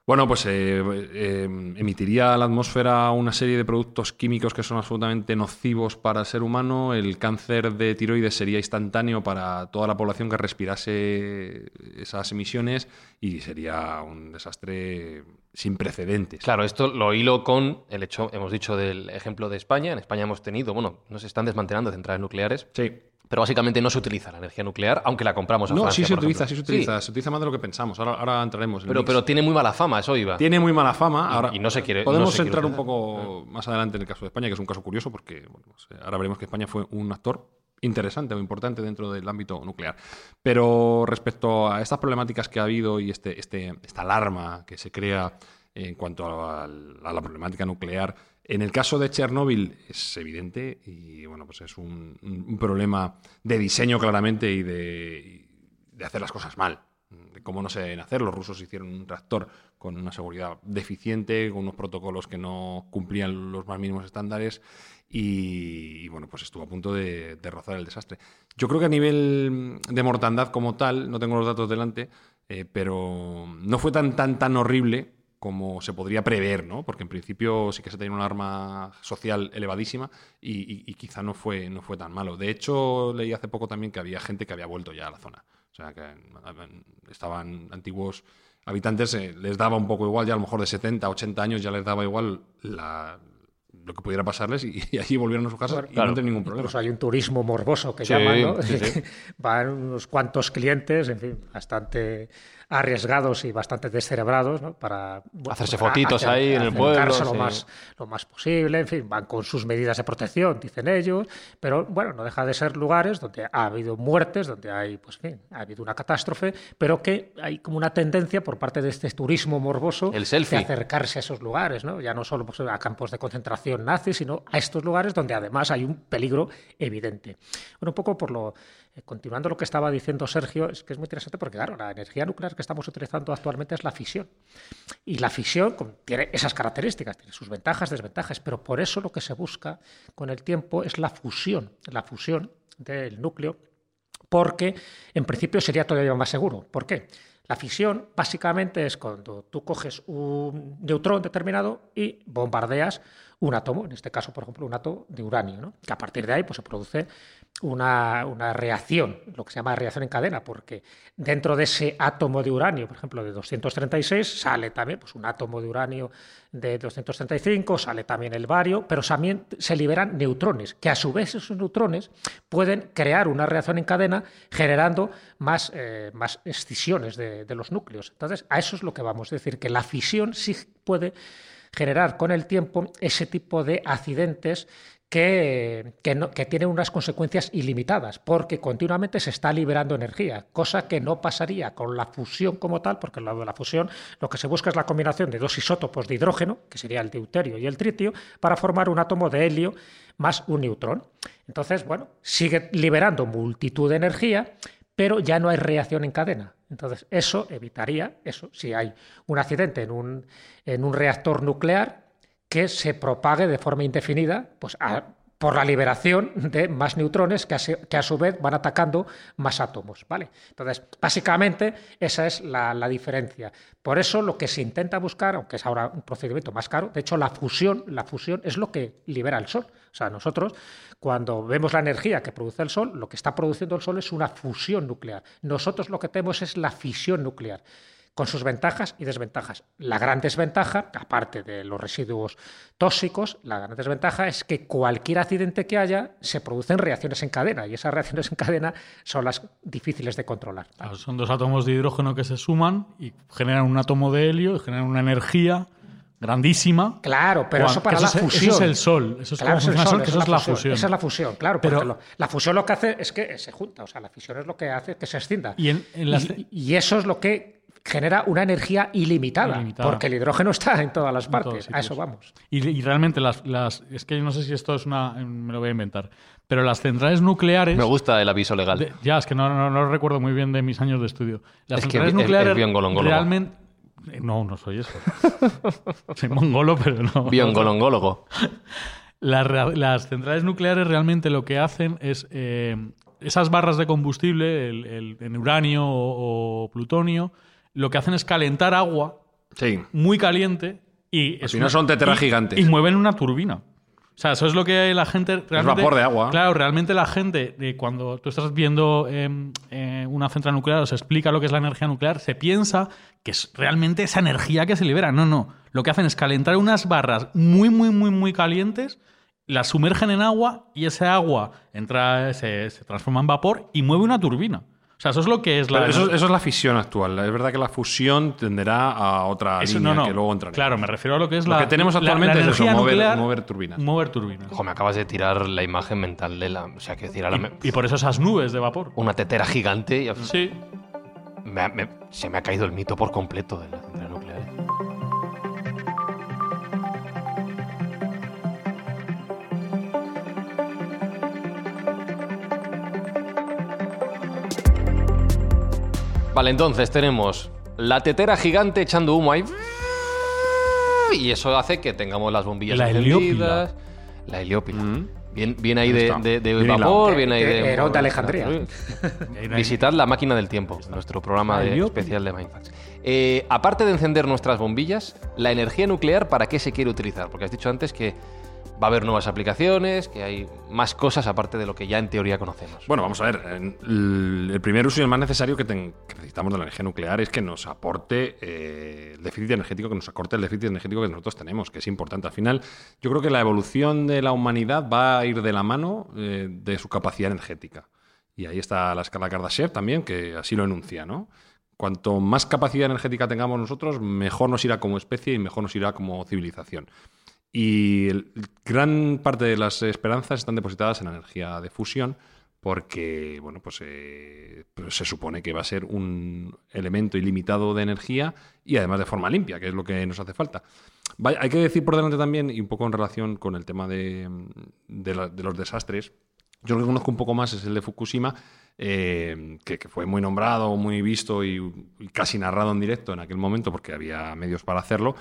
Bueno, pues eh, eh, emitiría a la atmósfera una serie de productos químicos que son absolutamente nocivos para el ser humano. El cáncer de tiroides sería instantáneo para toda la población que respirase esas emisiones y sería un desastre sin precedentes. Claro, esto lo hilo con el hecho, hemos dicho del ejemplo de España. En España hemos tenido, bueno, no se están desmantelando centrales nucleares. Sí pero básicamente no se utiliza la energía nuclear, aunque la compramos a no, Francia. No, sí se utiliza, sí se utiliza. Se utiliza más de lo que pensamos. Ahora, ahora entraremos. En pero, pero tiene muy mala fama, eso iba. Tiene muy mala fama. Ahora, y, no se quiere. Podemos entrar un poco más adelante en el caso de España, que es un caso curioso, porque eh, ahora veremos que España fue un actor interesante o importante dentro del ámbito nuclear. Pero respecto a estas problemáticas que ha habido y este, este, esta alarma que se crea en cuanto a la problemática nuclear, en el caso de Chernóbil es evidente y bueno, pues es un, problema de diseño claramente y de, hacer las cosas mal. De cómo no se deben hacer. Los rusos hicieron un reactor con una seguridad deficiente, con unos protocolos que no cumplían los más mínimos estándares y, bueno, pues estuvo a punto de, rozar el desastre. Yo creo que a nivel de mortandad como tal, no tengo los datos delante, eh, pero no fue tan, tan, tan horrible como se podría prever, ¿no? Porque en principio sí que se tenía una alarma social elevadísima y, quizá no fue, no fue tan malo. De hecho, leí hace poco también que había gente que había vuelto ya a la zona. O sea, que estaban antiguos habitantes, eh, les daba un poco igual, ya a lo mejor de 70, 80 años ya les daba igual la, lo que pudiera pasarles y, allí volvieron a su casa y no tienen ningún problema. Incluso hay un turismo morboso que llaman, ¿no? Van unos cuantos clientes, en fin, bastante arriesgados y bastante descerebrados ¿no? para hacerse fotitos ahí en el pueblo lo más lo más posible en fin van con sus medidas de protección dicen ellos pero bueno no deja de ser lugares donde ha habido muertes donde hay pues fin ha habido una catástrofe pero que hay como una tendencia por parte de este turismo morboso el selfie. de acercarse a esos lugares no ya no solo pues, a campos de concentración nazis sino a estos lugares donde además hay un peligro evidente bueno un poco por lo continuando lo que estaba diciendo Sergio, es que es muy interesante porque, claro, la energía nuclear que estamos utilizando actualmente es la fisión. Y la fisión tiene esas características, tiene sus ventajas, desventajas, pero por eso lo que se busca con el tiempo es la fusión, la fusión del núcleo, porque en principio sería todavía más seguro. ¿Por qué? La fisión básicamente es cuando tú coges un neutrón determinado y bombardeas un átomo, en este caso, por ejemplo, un átomo de uranio, que a partir de ahí pues, se produce una, reacción, lo que se llama reacción en cadena, porque dentro de ese átomo de uranio, por ejemplo, de 236, sale también pues, un átomo de uranio de 235, sale también el bario, pero también se liberan neutrones, que a su vez esos neutrones pueden crear una reacción en cadena generando más, eh, más escisiones de, de los núcleos. Entonces, a eso es lo que vamos a decir, que la fisión sí puede generar con el tiempo ese tipo de accidentes que, que, tienen unas consecuencias ilimitadas, porque continuamente se está liberando energía, cosa que no pasaría con la fusión como tal, porque en lado de la fusión lo que se busca es la combinación de dos isótopos de hidrógeno, que sería el deuterio y el tritio, para formar un átomo de helio más un neutrón. Entonces, bueno, sigue liberando multitud de energía, pero ya no hay reacción en cadena. Entonces, eso evitaría eso, si hay un accidente en un, en un reactor nuclear que se propague de forma indefinida, pues por la liberación de más neutrones que a, su vez van atacando más átomos. ¿vale? Entonces, básicamente esa es la, la, diferencia. Por eso lo que se intenta buscar, aunque es ahora un procedimiento más caro, de hecho la fusión, la fusión es lo que libera el Sol. O sea, nosotros cuando vemos la energía que produce el Sol, lo que está produciendo el Sol es una fusión nuclear. Nosotros lo que tenemos es la fisión nuclear con sus ventajas y desventajas. La gran desventaja, aparte de los residuos tóxicos, la gran desventaja es que cualquier accidente que haya se producen reacciones en cadena y esas reacciones en cadena son las difíciles de controlar. son dos átomos de hidrógeno que se suman y generan un átomo de helio y generan una energía grandísima. Claro, pero eso para la fusión. Eso es el sol. Eso es, el sol, eso es la fusión. Esa es la fusión, claro. Pero la fusión lo que hace es que se junta. O sea, la fusión es lo que hace que se extienda. Y, y eso es lo que genera una energía ilimitada, porque el hidrógeno está en todas las partes. a eso vamos. Y, realmente las, las, Es que yo no sé si esto es una. Me lo voy a inventar. Pero las centrales nucleares. Me gusta el aviso legal. ya, es que no, no, lo recuerdo muy bien de mis años de estudio. Las centrales nucleares. realmente. No, no soy eso. soy mongolo, pero no. Biongolongólogo. Las, las, centrales nucleares realmente lo que hacen es eh, esas barras de combustible, el, el, uranio o, plutonio, lo que hacen es calentar agua muy caliente y... Si no son teteras gigantes. Y mueven una turbina. O sea, eso es lo que la gente... Realmente, es vapor de agua. Claro, realmente la gente, cuando tú estás viendo em, eh, una central nuclear o se explica lo que es la energía nuclear, se piensa que es realmente esa energía que se libera. No, no. Lo que hacen es calentar unas barras muy, muy, muy, muy calientes la sumergen en agua y ese agua entra, se, transforma en vapor y mueve una turbina. O sea, eso es lo que es la. Eso, es la fisión actual. Es verdad que la fusión tenderá a otra línea que luego entrará. Claro, me refiero a lo que es la. Lo que tenemos actualmente es eso, mover, turbinas. Mover turbinas. Ojo, me acabas de tirar la imagen mental de la. O sea, que decir, y, por eso esas nubes de vapor. Una tetera gigante. Y... Sí. se me ha caído el mito por completo de la Vale, entonces tenemos la tetera gigante echando humo ahí. Y eso hace que tengamos las bombillas la encendidas. La heliópila. Mm. Bien, ahí de, vapor, bien ahí de... de Alejandría. Visitad la máquina del tiempo, nuestro programa especial de Mindfax. Eh, aparte de encender nuestras bombillas, la energía nuclear, ¿para qué se quiere utilizar? Porque has dicho antes que va a haber nuevas aplicaciones, que hay más cosas aparte de lo que ya en teoría conocemos. Bueno, vamos a ver. El primer uso y el más necesario que, necesitamos de la energía nuclear es que nos aporte eh, el déficit energético, que nos acorte el déficit energético que nosotros tenemos, que es importante. Al final, yo creo que la evolución de la humanidad va a ir de la mano eh, de su capacidad energética. Y ahí está la escala Kardashev también, que así lo enuncia, ¿no? Cuanto más capacidad energética tengamos nosotros, mejor nos irá como especie y mejor nos irá como civilización. Y gran parte de las esperanzas están depositadas en la energía de fusión porque bueno, pues, eh, pues, se supone que va a ser un elemento ilimitado de energía y además de forma limpia, que es lo que nos hace falta. hay que decir por delante también, y un poco en relación con el tema de, los desastres, yo lo que conozco un poco más es el de Fukushima, eh, que, fue muy nombrado, muy visto y, casi narrado en directo en aquel momento porque había medios para hacerlo.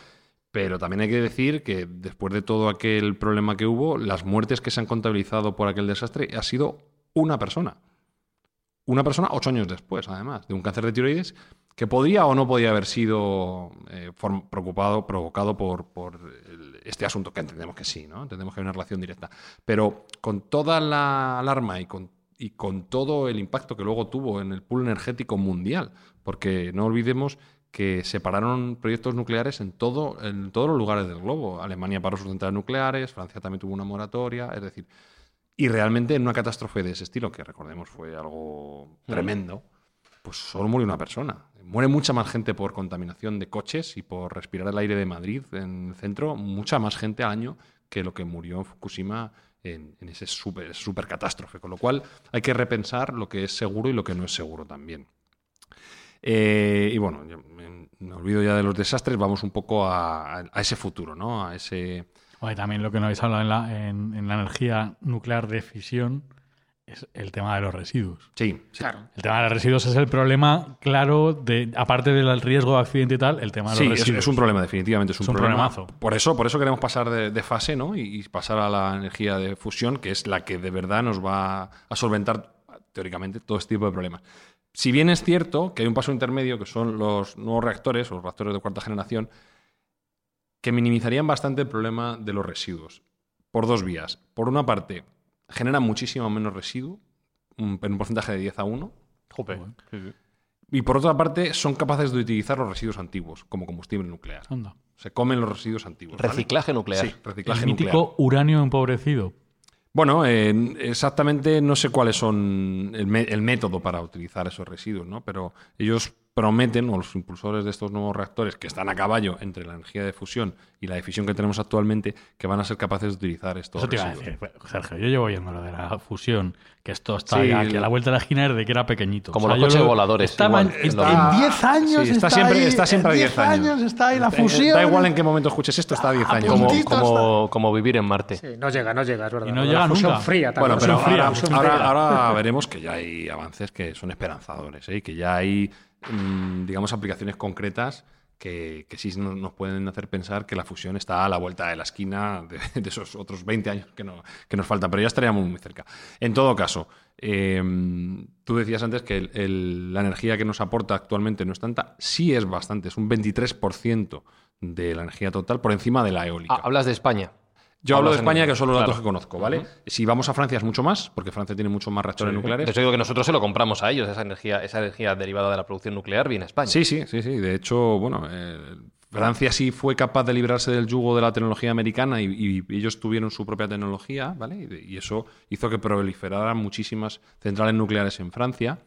Pero también hay que decir que después de todo aquel problema que hubo, las muertes que se han contabilizado por aquel desastre ha sido una persona. Una persona ocho años después, además, de un cáncer de tiroides que podría o no podía haber sido eh, preocupado, provocado por, este asunto, que entendemos que sí, ¿no? Entendemos que hay una relación directa. Pero con toda la alarma y con, y con todo el impacto que luego tuvo en el pool energético mundial, porque no olvidemos que separaron proyectos nucleares en, todo, en todos los lugares del globo. Alemania paró sus centrales nucleares, Francia también tuvo una moratoria, es decir, y realmente en una catástrofe de ese estilo, que recordemos fue algo mm. tremendo, pues solo murió una persona. Muere mucha más gente por contaminación de coches y por respirar el aire de Madrid en el centro, mucha más gente al año que lo que murió en Fukushima en, en ese super, super catástrofe. Con lo cual hay que repensar lo que es seguro y lo que no es seguro también. Eh, y bueno, me, olvido ya de los desastres, vamos un poco a, ese futuro, ¿no? A ese... también lo que no habéis hablado en la, en, la energía nuclear de fisión es el tema de los residuos. Sí, claro. El tema de los residuos es el problema claro, de, aparte del riesgo de accidente y tal, el tema de los residuos. Es, es un problema, definitivamente es un, problema. Por eso, por eso queremos pasar de, fase ¿no? y, pasar a la energía de fusión, que es la que de verdad nos va a solventar teóricamente todo este tipo de problemas. Si bien es cierto que hay un paso intermedio, que son los nuevos reactores, o los reactores de cuarta generación, que minimizarían bastante el problema de los residuos. Por dos vías. Por una parte, generan muchísimo menos residuo, en un porcentaje de 10 a 1. Y por otra parte, son capaces de utilizar los residuos antiguos como combustible nuclear. Se comen los residuos antiguos. Reciclaje nuclear. Sí, reciclaje el mítico uranio empobrecido. Bueno, exactamente no sé cuáles son el, método para utilizar esos residuos, ¿no? Pero ellos prometen, o los impulsores de estos nuevos reactores, que están a caballo entre la energía de fusión y la de fisión que tenemos actualmente, que van a ser capaces de utilizar estos Eso te iba a decir, pues, Sergio, yo llevo oyendo lo de la fusión, que esto está Sí, aquí a lo- la vuelta de la esquina desde que era pequeñito. Como los coches voladores, Estaban igual, está- lo- en 10 años Sí, está, está, siempre, ahí, está siempre a en 10 años. está ahí la Da- fusión. Da igual en qué momento escuches esto, está a 10 años. Como, como, como vivir en Marte. Sí, no llega, no llega, es verdad. Y no La llega fusión nunca. fría también. Bueno, pero fusión fría, ahora, ahora- fría. ahora veremos que ya hay avances que son esperanzadores, ¿eh? y que ya hay, digamos, aplicaciones concretas que, que sí nos, pueden hacer pensar que la fusión está a la vuelta de la esquina de, esos otros 20 años que, no, que nos faltan, pero ya estaríamos muy cerca. En todo caso, eh, tú decías antes que el- la energía que nos aporta actualmente no es tanta, sí es bastante, es un 23% de la energía total por encima de la eólica. Ah, hablas de España. Yo hablo de España, que son los datos que conozco, ¿vale? Si vamos a Francia es mucho más, porque Francia tiene mucho más reactores De nucleares. hecho, digo que nosotros se lo compramos a ellos, esa energía, esa energía derivada de la producción nuclear viene a España. Sí, sí, sí, sí. De hecho, bueno, eh, Francia sí fue capaz de librarse del yugo de la tecnología americana y, y ellos tuvieron su propia tecnología, ¿vale? Y eso hizo que proliferaran muchísimas centrales nucleares en Francia.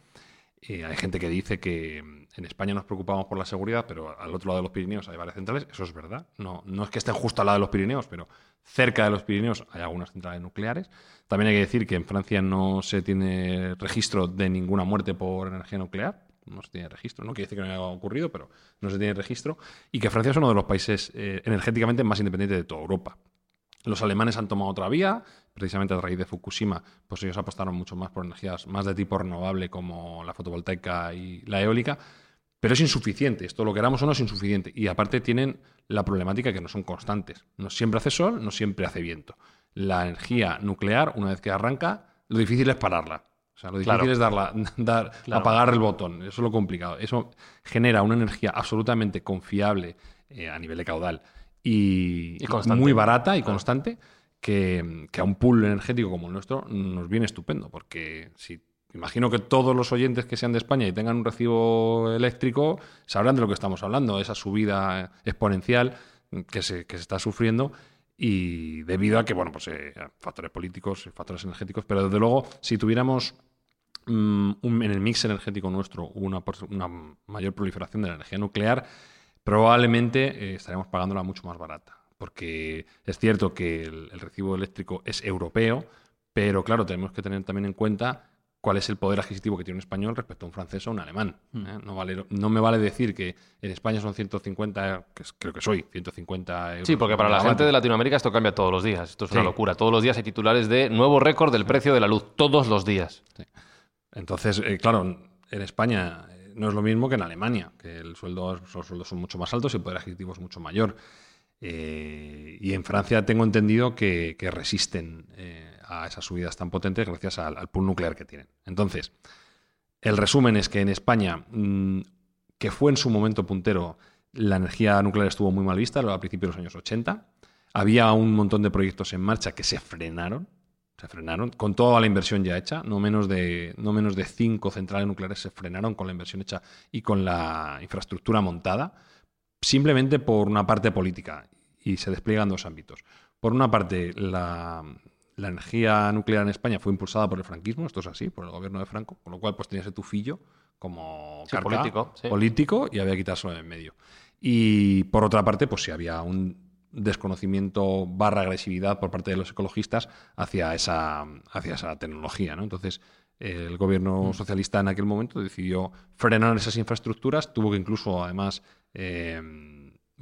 Eh, hay gente que dice que mm, en España nos preocupamos por la seguridad, pero al otro lado de los Pirineos hay varias centrales. Eso es verdad. No, no es que estén justo al lado de los Pirineos, pero cerca de los Pirineos hay algunas centrales nucleares. También hay que decir que en Francia no se tiene registro de ninguna muerte por energía nuclear. No se tiene registro. No quiere decir que no haya ocurrido, pero no se tiene registro. Y que Francia es uno de los países eh, energéticamente más independientes de toda Europa. Los alemanes han tomado otra vía, precisamente a raíz de Fukushima, pues ellos apostaron mucho más por energías más de tipo renovable como la fotovoltaica y la eólica, pero es insuficiente, esto lo queramos o no es insuficiente. Y aparte tienen la problemática que no son constantes. No siempre hace sol, no siempre hace viento. La energía nuclear, una vez que arranca, lo difícil es pararla. O sea, lo difícil Claro. es darla, dar, Claro. apagar el botón. Eso es lo complicado. Eso genera una energía absolutamente confiable eh, a nivel de caudal y, muy barata y Claro. constante que, que a un pool energético como el nuestro nos viene estupendo. Porque si imagino que todos los oyentes que sean de España y tengan un recibo eléctrico sabrán de lo que estamos hablando, esa subida exponencial que se, que se está sufriendo y debido a que, bueno, pues eh, factores políticos, factores energéticos, pero desde luego, si tuviéramos mm, en el mix energético nuestro una, una mayor proliferación de la energía nuclear, probablemente eh, estaríamos pagándola mucho más barata. Porque es cierto que el recibo eléctrico es europeo, pero claro, tenemos que tener también en cuenta cuál es el poder adquisitivo que tiene un español respecto a un francés o un alemán. ¿eh? No, vale, no me vale decir que en España son 150, que es- creo que soy, 150 euros. Sí, porque para la gente de Latinoamérica esto cambia todos los días. Esto es una locura. Todos los días hay titulares de nuevo récord del precio de la luz. Todos los días. Entonces, eh, claro, en España eh, no es lo mismo que en Alemania, que el sueldo, los sueldos son mucho más altos y el poder adquisitivo es mucho mayor. Eh, y en Francia tengo entendido que, resisten eh, a esas subidas tan potentes gracias al, al pool nuclear que tienen. Entonces, el resumen es que en España, mm, que fue en su momento puntero, la energía nuclear estuvo muy mal vista a principios de los años 80. Había un montón de proyectos en marcha que se frenaron, se frenaron, con toda la inversión ya hecha, no menos de, no menos de cinco centrales nucleares se frenaron con la inversión hecha y con la infraestructura montada, simplemente por una parte política, y se despliegan dos ámbitos. Por una parte, la, la energía nuclear en España fue impulsada por el franquismo, esto es así, por el gobierno de Franco, con lo cual pues tenía ese tufillo como Sí, político, sí. político y había que quitárselo en medio. Y por otra parte, pues sí había un desconocimiento barra agresividad por parte de los ecologistas hacia esa, hacia esa tecnología. ¿no? Entonces, el gobierno Mm. socialista en aquel momento decidió frenar esas infraestructuras, tuvo que incluso, además, eh,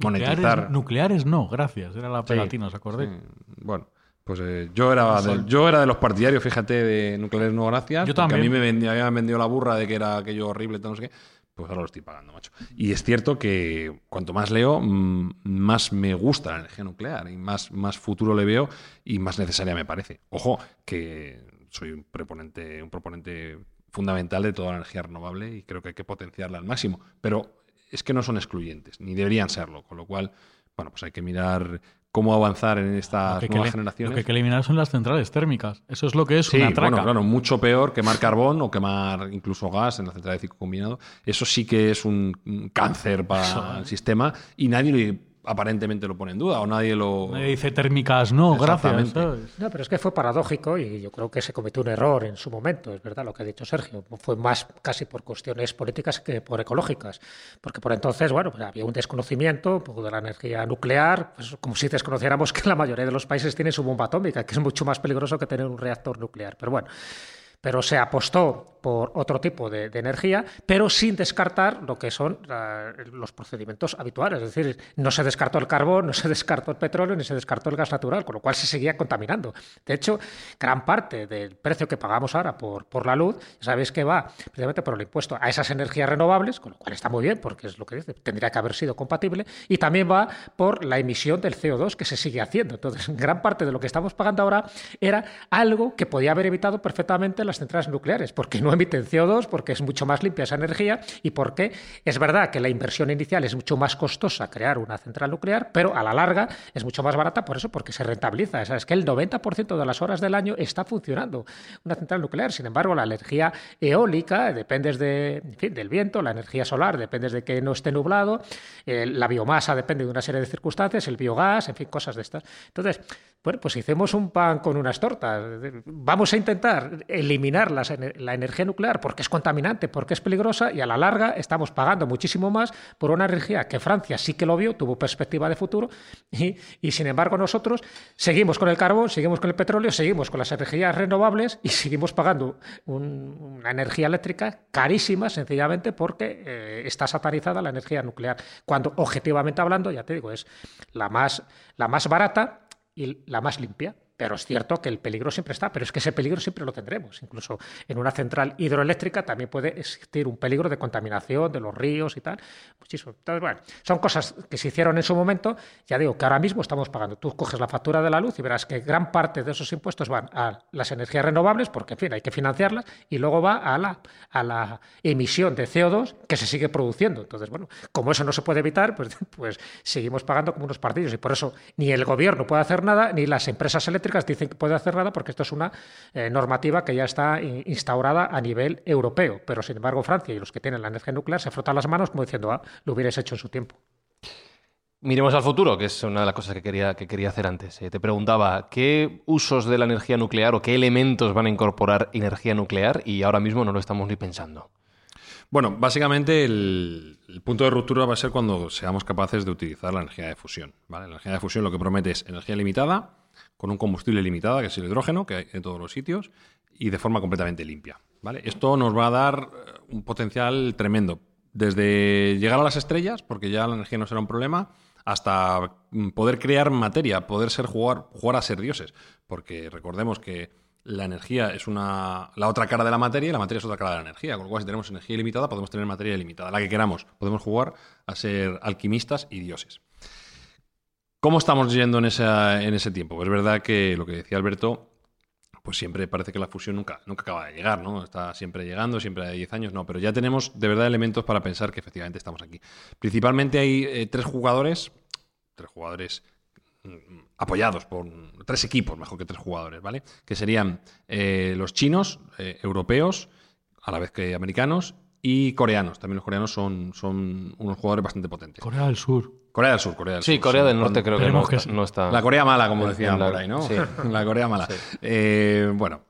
monetizar. Nucleares, nucleares no, gracias. Era la pegatina, ¿os acordéis? Sí, Bueno, pues eh, yo, era de, yo era de los partidarios, fíjate, de nucleares no gracias. Yo también. a mí me vendía, habían vendido la burra de que era aquello horrible, tal, no sé qué. Pues ahora lo estoy pagando, macho. Y es cierto que cuanto más leo, más me gusta la energía nuclear y más, más futuro le veo y más necesaria me parece. Ojo, que soy un proponente, un proponente fundamental de toda la energía renovable y creo que hay que potenciarla al máximo. Pero es que no son excluyentes, ni deberían serlo. Con lo cual, bueno, pues hay que mirar cómo avanzar en Lo estas que generaciones. Lo que hay que eliminar son las centrales térmicas. Eso es lo que es Sí, una traca. bueno, claro, mucho peor quemar carbón o quemar incluso gas en la central de ciclo combinado. Eso sí que es un, cáncer para el sistema y nadie le aparentemente lo pone en duda o nadie lo... Nadie dice térmicas no, gracias. No, pero es que fue paradójico y yo creo que se cometió un error en su momento, es verdad lo que ha dicho Sergio. Fue más casi por cuestiones políticas que por ecológicas. Porque por entonces, bueno, pues había un desconocimiento un poco de la energía nuclear, pues como si desconociéramos que la mayoría de los países tienen su bomba atómica, que es mucho más peligroso que tener un reactor nuclear. Pero bueno, pero se apostó por otro tipo de, energía, pero sin descartar lo que son los procedimientos habituales. Es decir, no se descartó el carbón, no se descartó el petróleo, ni se descartó el gas natural, con lo cual se seguía contaminando. De hecho, gran parte del precio que pagamos ahora por, por la luz, sabéis que va precisamente por el impuesto a esas energías renovables, con lo cual está muy bien, porque es lo que dice, tendría que haber sido compatible, y también va por la emisión del CO2 que se sigue haciendo. Entonces, gran parte de lo que estamos pagando ahora era algo que podía haber evitado perfectamente las centrales nucleares, porque no emiten CO2, porque es mucho más limpia esa energía y porque es verdad que la inversión inicial es mucho más costosa crear una central nuclear, pero a la larga es mucho más barata por eso, porque se rentabiliza. Es que el 90% de las horas del año está funcionando una central nuclear. Sin embargo, la energía eólica depende de, del viento, la energía solar depende de que no esté nublado, eh, la biomasa depende de una serie de circunstancias, el biogás, en fin, cosas de estas. Entonces, bueno, pues hicimos un pan con unas tortas. Vamos a intentar eliminar la energía nuclear porque es contaminante, porque es peligrosa y a la larga estamos pagando muchísimo más por una energía que Francia sí que lo vio, tuvo perspectiva de futuro y, sin embargo nosotros seguimos con el carbón, seguimos con el petróleo, seguimos con las energías renovables y seguimos pagando una energía eléctrica carísima sencillamente porque eh, está satanizada la energía nuclear, cuando objetivamente hablando, ya te digo, es la más, la más barata y la más limpia. Pero es cierto que el peligro siempre está, pero es que ese peligro siempre lo tendremos. Incluso en una central hidroeléctrica también puede existir un peligro de contaminación de los ríos y tal. Muchísimo. Entonces, bueno, son cosas que se hicieron en su momento. Ya digo que ahora mismo estamos pagando. Tú coges la factura de la luz y verás que gran parte de esos impuestos van a las energías renovables, porque en fin, hay que financiarlas, y luego va a la, a la emisión de CO2 que se sigue produciendo. Entonces, bueno, como eso no se puede evitar, pues, pues seguimos pagando como unos partidos. Y por eso ni el gobierno puede hacer nada, ni las empresas eléctricas dicen que puede hacer nada porque esto es una eh, normativa que ya está instaurada a nivel europeo. Pero sin embargo, Francia y los que tienen la energía nuclear se frotan las manos como diciendo, ah, lo hubierais hecho en su tiempo. Miremos al futuro, que es una de las cosas que quería, que quería hacer antes. Eh, te preguntaba, ¿qué usos de la energía nuclear o qué elementos van a incorporar energía nuclear? Y ahora mismo no lo estamos ni pensando. Bueno, básicamente el, punto de ruptura va a ser cuando seamos capaces de utilizar la energía de fusión. ¿vale? La energía de fusión lo que promete es energía limitada, con un combustible limitado, que es el hidrógeno, que hay en todos los sitios, y de forma completamente limpia. ¿vale? Esto nos va a dar eh, un potencial tremendo. Desde llegar a las estrellas, porque ya la energía no será un problema, hasta mm, poder crear materia, poder ser jugar, jugar a ser dioses. Porque recordemos que la energía es una, la otra cara de la materia y la materia es otra cara de la energía. Con lo cual, si tenemos energía ilimitada, podemos tener materia ilimitada, la que queramos. Podemos jugar a ser alquimistas y dioses. ¿Cómo estamos yendo en, en ese tiempo? Pues es verdad que lo que decía Alberto, pues siempre parece que la fusión nunca, nunca acaba de llegar, ¿no? Está siempre llegando, siempre hay 10 años, no, pero ya tenemos de verdad elementos para pensar que efectivamente estamos aquí. Principalmente hay eh, tres jugadores, tres jugadores mm, apoyados por tres equipos, mejor que tres jugadores, ¿vale? Que serían eh, los chinos, eh, europeos, a la vez que americanos, y coreanos. También los coreanos son, son unos jugadores bastante potentes. Corea del Sur. Corea del Sur, Corea del sí, Corea del Norte creo que no, está, La Corea mala, como decían por ahí, ¿no? Sí. la Corea mala. Eh, bueno,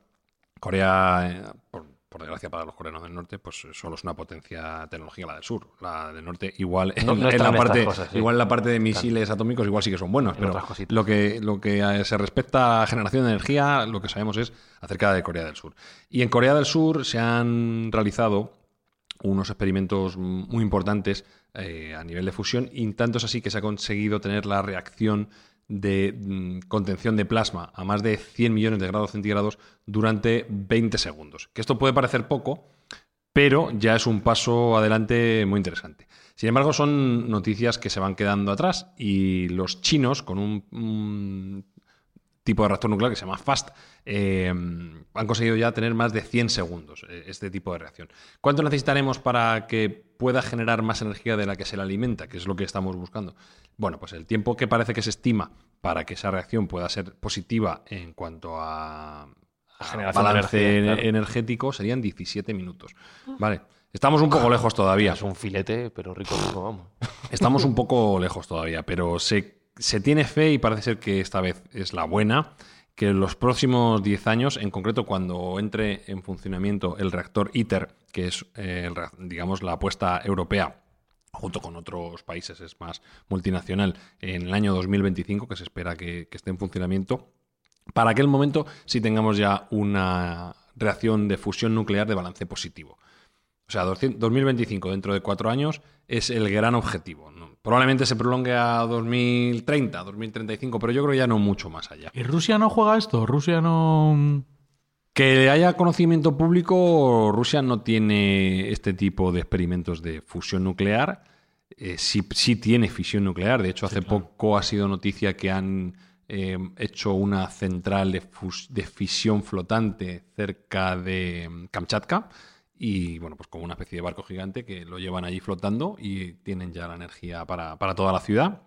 Corea, eh, por, desgracia para los coreanos del norte, pues solo es una potencia tecnológica la del sur. La del norte igual en, la parte, igual en la parte de misiles atómicos igual sí que son buenos, pero lo que, lo que se respecta a generación de energía, lo que sabemos es acerca de Corea del Sur. Y en Corea del Sur se han realizado unos experimentos muy importantes eh, a nivel de fusión, y tanto es así que se ha conseguido tener la reacción de mm, contención de plasma a más de 100 millones de grados centígrados durante 20 segundos. Que esto puede parecer poco, pero ya es un paso adelante muy interesante. Sin embargo, son noticias que se van quedando atrás y los chinos, con un tipo de reactor nuclear que se llama FAST, eh, han conseguido ya tener más de 100 segundos eh, este tipo de reacción. ¿Cuánto necesitaremos para que pueda generar más energía de la que se le alimenta, que es lo que estamos buscando? Bueno, pues el tiempo que parece que se estima para que esa reacción pueda ser positiva en cuanto a, balance energético serían 17 minutos. Vale. Estamos un poco lejos todavía. Es un filete, pero rico, rico, vamos. Estamos un poco lejos todavía, pero se, se tiene fe y parece ser que esta vez es la buena que en los próximos 10 años, en concreto cuando entre en funcionamiento el reactor ITER, que es, eh, digamos, la apuesta europea junto con otros países, es más multinacional, en el año 2025, que se espera que, esté en funcionamiento, para aquel momento sí tengamos ya una reacción de fusión nuclear de balance positivo. O sea, 2025, dentro de cuatro años, es el gran objetivo. Probablemente se prolongue a 2030, 2035, pero yo creo ya no mucho más allá. ¿Y Rusia no juega esto? ¿Rusia no...? Que haya conocimiento público, Rusia no tiene este tipo de experimentos de fusión nuclear. Eh, sí, tiene fisión nuclear. De hecho, hace poco ha sido noticia que han eh, hecho una central de, de, fisión flotante cerca de mm, Kamchatka. Y bueno, pues como una especie de barco gigante que lo llevan allí flotando y tienen ya la energía para, toda la ciudad.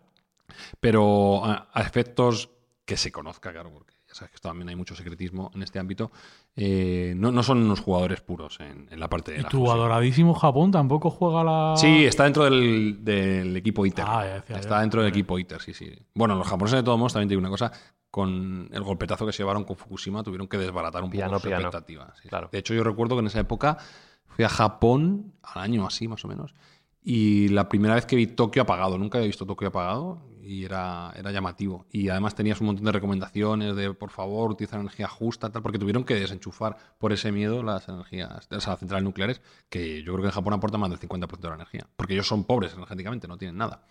Pero a, a efectos que se conozca, claro, porque sabes que también hay mucho secretismo en este ámbito, eh, no, son unos jugadores puros en, la parte de... ¿Y tu adoradísimo Japón tampoco juega la...? Sí, está dentro del, equipo ITER. Ah, está dentro del equipo ITER, sí, sí. Bueno, los japoneses de todos modos también tienen una cosa, con el golpetazo que se llevaron con Fukushima tuvieron que desbaratar un poco su expectativa. Claro. De hecho, yo recuerdo que en esa época fui a Japón, al año así más o menos, y la primera vez que vi Tokio apagado, nunca había visto Tokio apagado, y era, era llamativo. Y además tenías un montón de recomendaciones de, por favor, utilizar energía justa, tal, porque tuvieron que desenchufar por ese miedo las energías, las centrales nucleares, que yo creo que en Japón aporta más del 50% de la energía, porque ellos son pobres energéticamente, no tienen nada.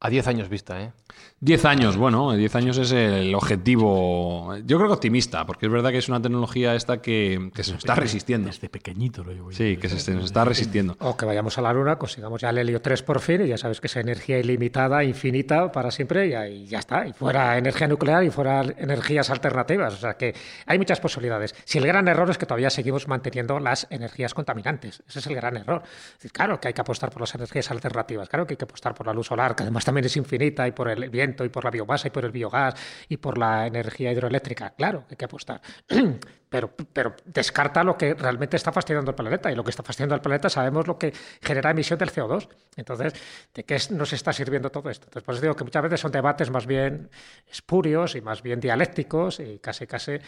A 10 años vista, ¿eh? 10 años, bueno, 10 años es el objetivo, yo creo que optimista, porque es verdad que es una tecnología esta que, se nos está resistiendo. Desde pequeñito lo llevo Sí, que se, nos está resistiendo. O que vayamos a la Luna, consigamos ya el helio 3 por fin y ya sabes que es energía ilimitada, infinita para siempre y, ahí ya está. Y fuera energía nuclear y fuera energías alternativas. O sea que hay muchas posibilidades. Si el gran error es que todavía seguimos manteniendo las energías contaminantes. Ese es el gran error. Claro que hay que apostar por las energías alternativas, claro que hay que apostar por la luz solar, que además también es infinita y por el viento y por la biomasa y por el biogás y por la energía hidroeléctrica. Claro, hay que apostar. Pero, pero descarta lo que realmente está fastidiando el planeta y lo que está fastidiando el planeta sabemos lo que genera emisión del CO2. Entonces, ¿de qué nos está sirviendo todo esto? Entonces, pues digo que muchas veces son debates más bien espurios y más bien dialécticos y casi casi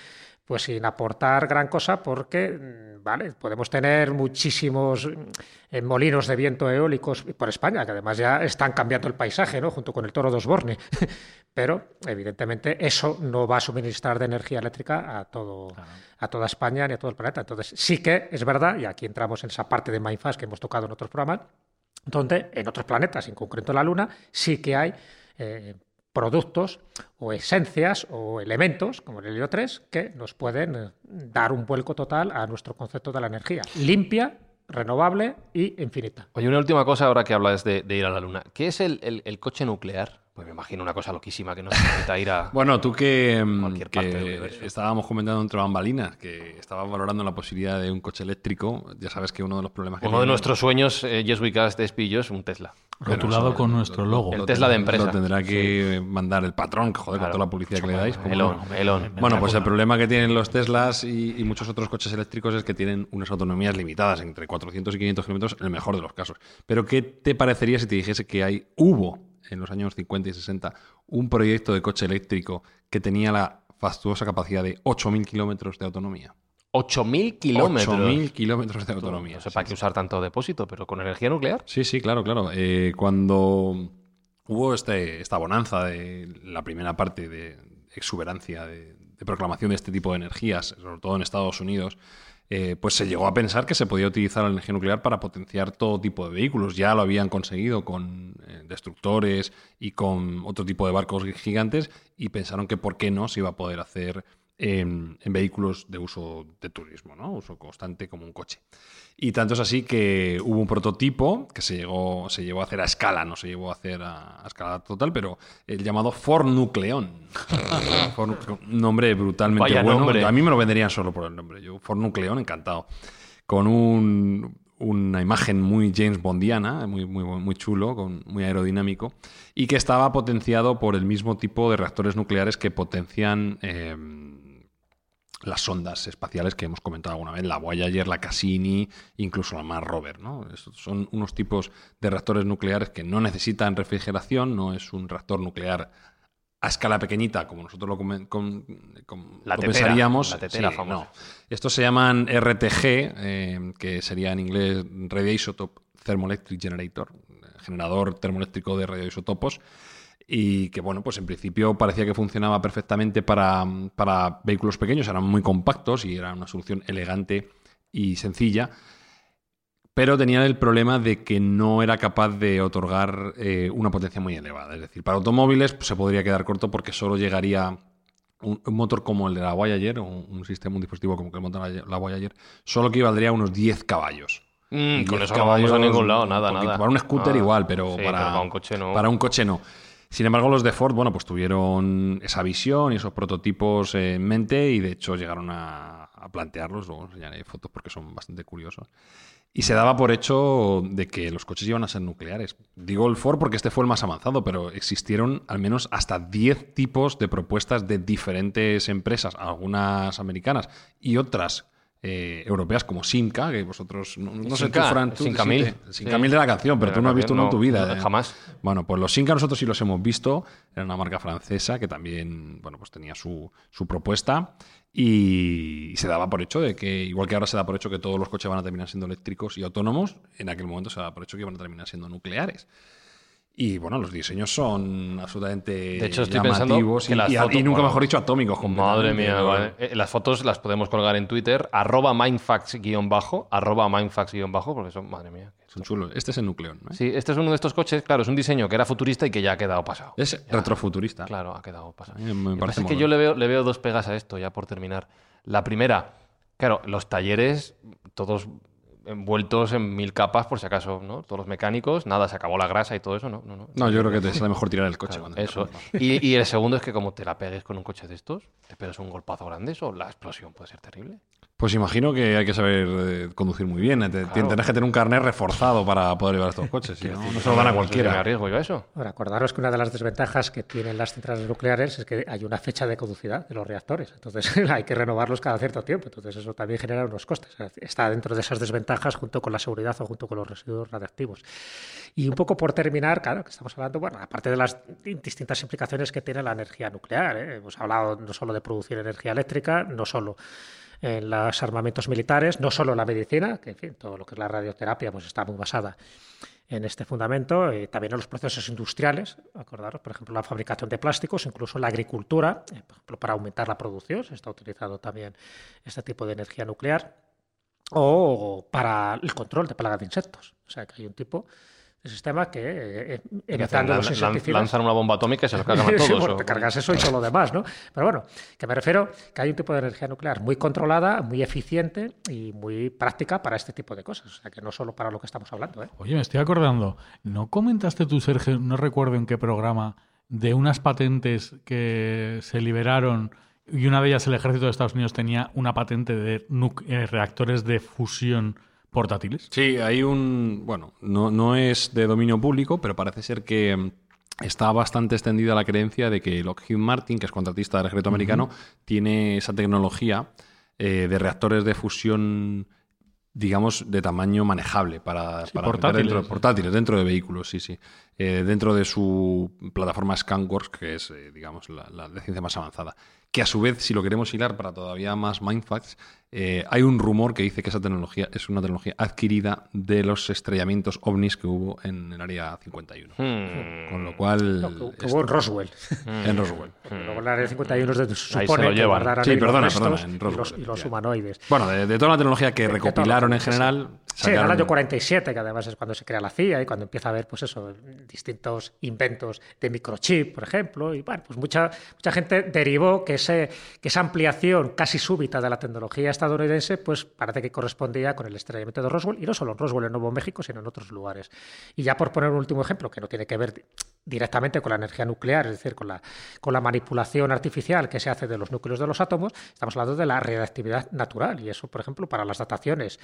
pues sin aportar gran cosa porque, mm, vale, podemos tener muchísimos mm, molinos de viento eólicos por España, que además ya están cambiando el paisaje, ¿no? Junto con el toro de Osborne. Pero, evidentemente, eso no va a suministrar de energía eléctrica a, todo, a toda España ni a todo el planeta. Entonces, sí que es verdad, y aquí entramos en esa parte de Mindfast que hemos tocado en otros programas, donde en otros planetas, en concreto la Luna, sí que hay eh, productos o esencias o elementos, como el helio 3, que nos pueden eh, dar un vuelco total a nuestro concepto de la energía. Limpia, renovable y infinita. Oye, una última cosa ahora que hablas de, ir a la Luna. ¿Qué es el coche nuclear? Pues me imagino una cosa loquísima que no se necesita ir a. bueno, tú que, mm, cualquier parte estábamos comentando entre bambalinas que estabas valorando la posibilidad de un coche eléctrico, ya sabes que uno de los problemas que. Uno de nuestros sueños, eh, Yes We Cast es un Tesla. Rotulado con nuestro logo. El Tesla de empresa. Lo tendrá que mandar el patrón, que joder, con toda la publicidad que le dais. Melón, melón. Bueno, pues el problema que tienen los Teslas y, muchos otros coches eléctricos es que tienen unas autonomías limitadas, entre 400 y 500 kilómetros, en el mejor de los casos. Pero, ¿qué te parecería si te dijese que hay hubo en los años 50 y 60 un proyecto de coche eléctrico que tenía la fastuosa capacidad de 8.000 kilómetros de autonomía. 8.000 kilómetros. 8.000 kilómetros de autonomía. No sé para qué usar tanto depósito, pero con energía nuclear. Sí, sí, claro, claro. Eh, cuando hubo este, esta bonanza de la primera parte de exuberancia, de proclamación de este tipo de energías, sobre todo en Estados Unidos, eh, pues se llegó a pensar que se podía utilizar la energía nuclear para potenciar todo tipo de vehículos. Ya lo habían conseguido con eh, destructores y con otro tipo de barcos gigantes y pensaron que por qué no se iba a poder hacer en, vehículos de uso de turismo, ¿no? uso constante como un coche. Y tanto es así que hubo un prototipo que se llegó, se llevó a hacer a escala, no se llevó a hacer a, escala total, pero el llamado Ford Nucleón. un nombre brutalmente bueno. A mí me lo venderían solo por el nombre. Yo, Ford Nucleón, encantado. Con una imagen muy James Bondiana, muy, muy, muy chulo, con, muy aerodinámico, y que estaba potenciado por el mismo tipo de reactores nucleares que potencian eh, las sondas espaciales que hemos comentado alguna vez, la Voyager, la Cassini, incluso la Mars Rover. ¿no? son unos tipos de reactores nucleares que no necesitan refrigeración, no es un reactor nuclear a escala pequeñita, como nosotros lo, pensaríamos. La tetera no. Estos se llaman RTG, eh, que sería en inglés Radioisotope Thermoelectric Generator, generador termoeléctrico de radioisotopos y que, bueno, pues en principio parecía que funcionaba perfectamente para, para, vehículos pequeños, eran muy compactos y era una solución elegante y sencilla, pero tenía el problema de que no era capaz de otorgar eh, una potencia muy elevada. Es decir, para automóviles pues, se podría quedar corto porque solo llegaría un, motor como el de la Voyager, un, un sistema, un dispositivo como el que monta la, Voyager, solo equivaldría a unos 10 caballos. Mm, con eso no vamos a ningún lado, nada, nada. Para un scooter ah, igual, pero, para, un coche no. Para un coche no. Sin embargo, los de Ford, bueno, pues tuvieron esa visión y esos prototipos en mente y de hecho llegaron a, plantearlos. Luego enseñaré fotos porque son bastante curiosos. Y se daba por hecho de que los coches iban a ser nucleares. Digo el Ford porque este fue el más avanzado, pero existieron al menos hasta 10 tipos de propuestas de diferentes empresas, algunas americanas y otras eh, europeas como Simca, que vosotros, no, sé tú, Fran, tú, Simca Mil. de la canción, pero, tú no has visto uno en tu vida. ¿eh? Jamás. Bueno, pues los Simca nosotros sí los hemos visto, era una marca francesa que también, bueno, pues tenía su, su propuesta y se daba por hecho de que, igual que ahora se da por hecho que todos los coches van a terminar siendo eléctricos y autónomos, en aquel momento se daba por hecho que iban a terminar siendo nucleares. Y bueno, los diseños son absolutamente de hecho, estoy llamativos pensando y, y, nunca mejor dicho atómicos. Madre mía, eh, las fotos las podemos colgar en Twitter, arroba mindfax-bajo, arroba mindfax-bajo, porque son, madre mía. Son chulos. Este es el Nucleón. Sí, este es uno de estos coches, claro, es un diseño que era futurista y que ya ha quedado pasado. Es retrofuturista. Claro, ha quedado pasado. Me parece que yo le veo, le veo dos pegas a esto, ya por terminar. La primera, claro, los talleres, todos envueltos en mil capas por si acaso, ¿no? Todos los mecánicos, nada, se acabó la grasa y todo eso, ¿no? No, no, yo creo que te es mejor tirar el coche. eso. Y, y, el segundo es que como te la pegues con un coche de estos, te pegas un golpazo grande, eso, la explosión puede ser terrible. Pues imagino que hay que saber eh, conducir muy bien. Tienes que tener un carnet reforzado para poder llevar estos coches. no, se lo dan a cualquiera. Me arriesgo yo a eso. Ahora, acordaros que una de las desventajas que tienen las centrales nucleares es que hay una fecha de caducidad de los reactores. Entonces hay que renovarlos cada cierto tiempo. Entonces eso también genera unos costes. Está dentro de esas desventajas junto con la seguridad o junto con los residuos radiactivos. Y un poco por terminar, claro, que estamos hablando, bueno, aparte de las distintas implicaciones que tiene la energía nuclear. ¿eh? Hemos hablado no solo de producir energía eléctrica, no solo en los armamentos militares, no solo la medicina, que en fin, todo lo que es la radioterapia pues está muy basada en este fundamento, y también en los procesos industriales, acordaros, por ejemplo, la fabricación de plásticos, incluso la agricultura, eh, por ejemplo, para aumentar la producción, se está utilizando también este tipo de energía nuclear, o para el control de plagas de insectos. O sea, que hay un tipo sistema que, eh, evitando los insecticidas... Lanzan una bomba atómica y se los cargan a todos. sí, te cargas eso y todo lo demás, ¿no? Pero bueno, que me refiero que hay un tipo de energía nuclear muy controlada, muy eficiente y muy práctica para este tipo de cosas. O sea, que no solo para lo que estamos hablando, ¿eh? Oye, me estoy acordando, ¿no comentaste tú, Sergio, no recuerdo en qué programa, de unas patentes que se liberaron y una de ellas el ejército de Estados Unidos tenía una patente de eh, reactores de fusión portátiles. Sí, hay un. Bueno, no, no es de dominio público, pero parece ser que mm, está bastante extendida la creencia de que Lockheed Martin, que es contratista del ejército americano, tiene esa tecnología eh, de reactores de fusión digamos, de tamaño manejable para, portátiles, dentro, portátiles, dentro de vehículos, sí, sí. Eh, dentro de su plataforma ScanWorks, que es, eh, digamos, la, la, de ciencia más avanzada. Que a su vez, si lo queremos hilar para todavía más mindfacts, eh, hay un rumor que dice que esa tecnología es una tecnología adquirida de los estrellamientos ovnis que hubo en el área 51. Hmm. Con lo cual. que, hubo en Roswell. en Roswell. Luego en el área 51 se supone que guardaran sí, perdona, perdona, en Roswell, y, los, humanoides. Bueno, de, toda la tecnología que recopilaron en general. Sí, en el año 47, que además es cuando se crea la CIA y cuando empieza a haber, pues eso, distintos inventos de microchip, por ejemplo. Y bueno, pues mucha, mucha gente derivó que, que esa ampliación casi súbita de la tecnología estadounidense, pues parece que correspondía con el estrellamiento de Roswell, y no solo en Roswell, en Nuevo México, sino en otros lugares. Y ya por poner un último ejemplo, que no tiene que ver directamente con la energía nuclear, es decir, con la, con la manipulación artificial que se hace de los núcleos de los átomos, estamos hablando de la radiactividad natural. Y eso, por ejemplo, para las dataciones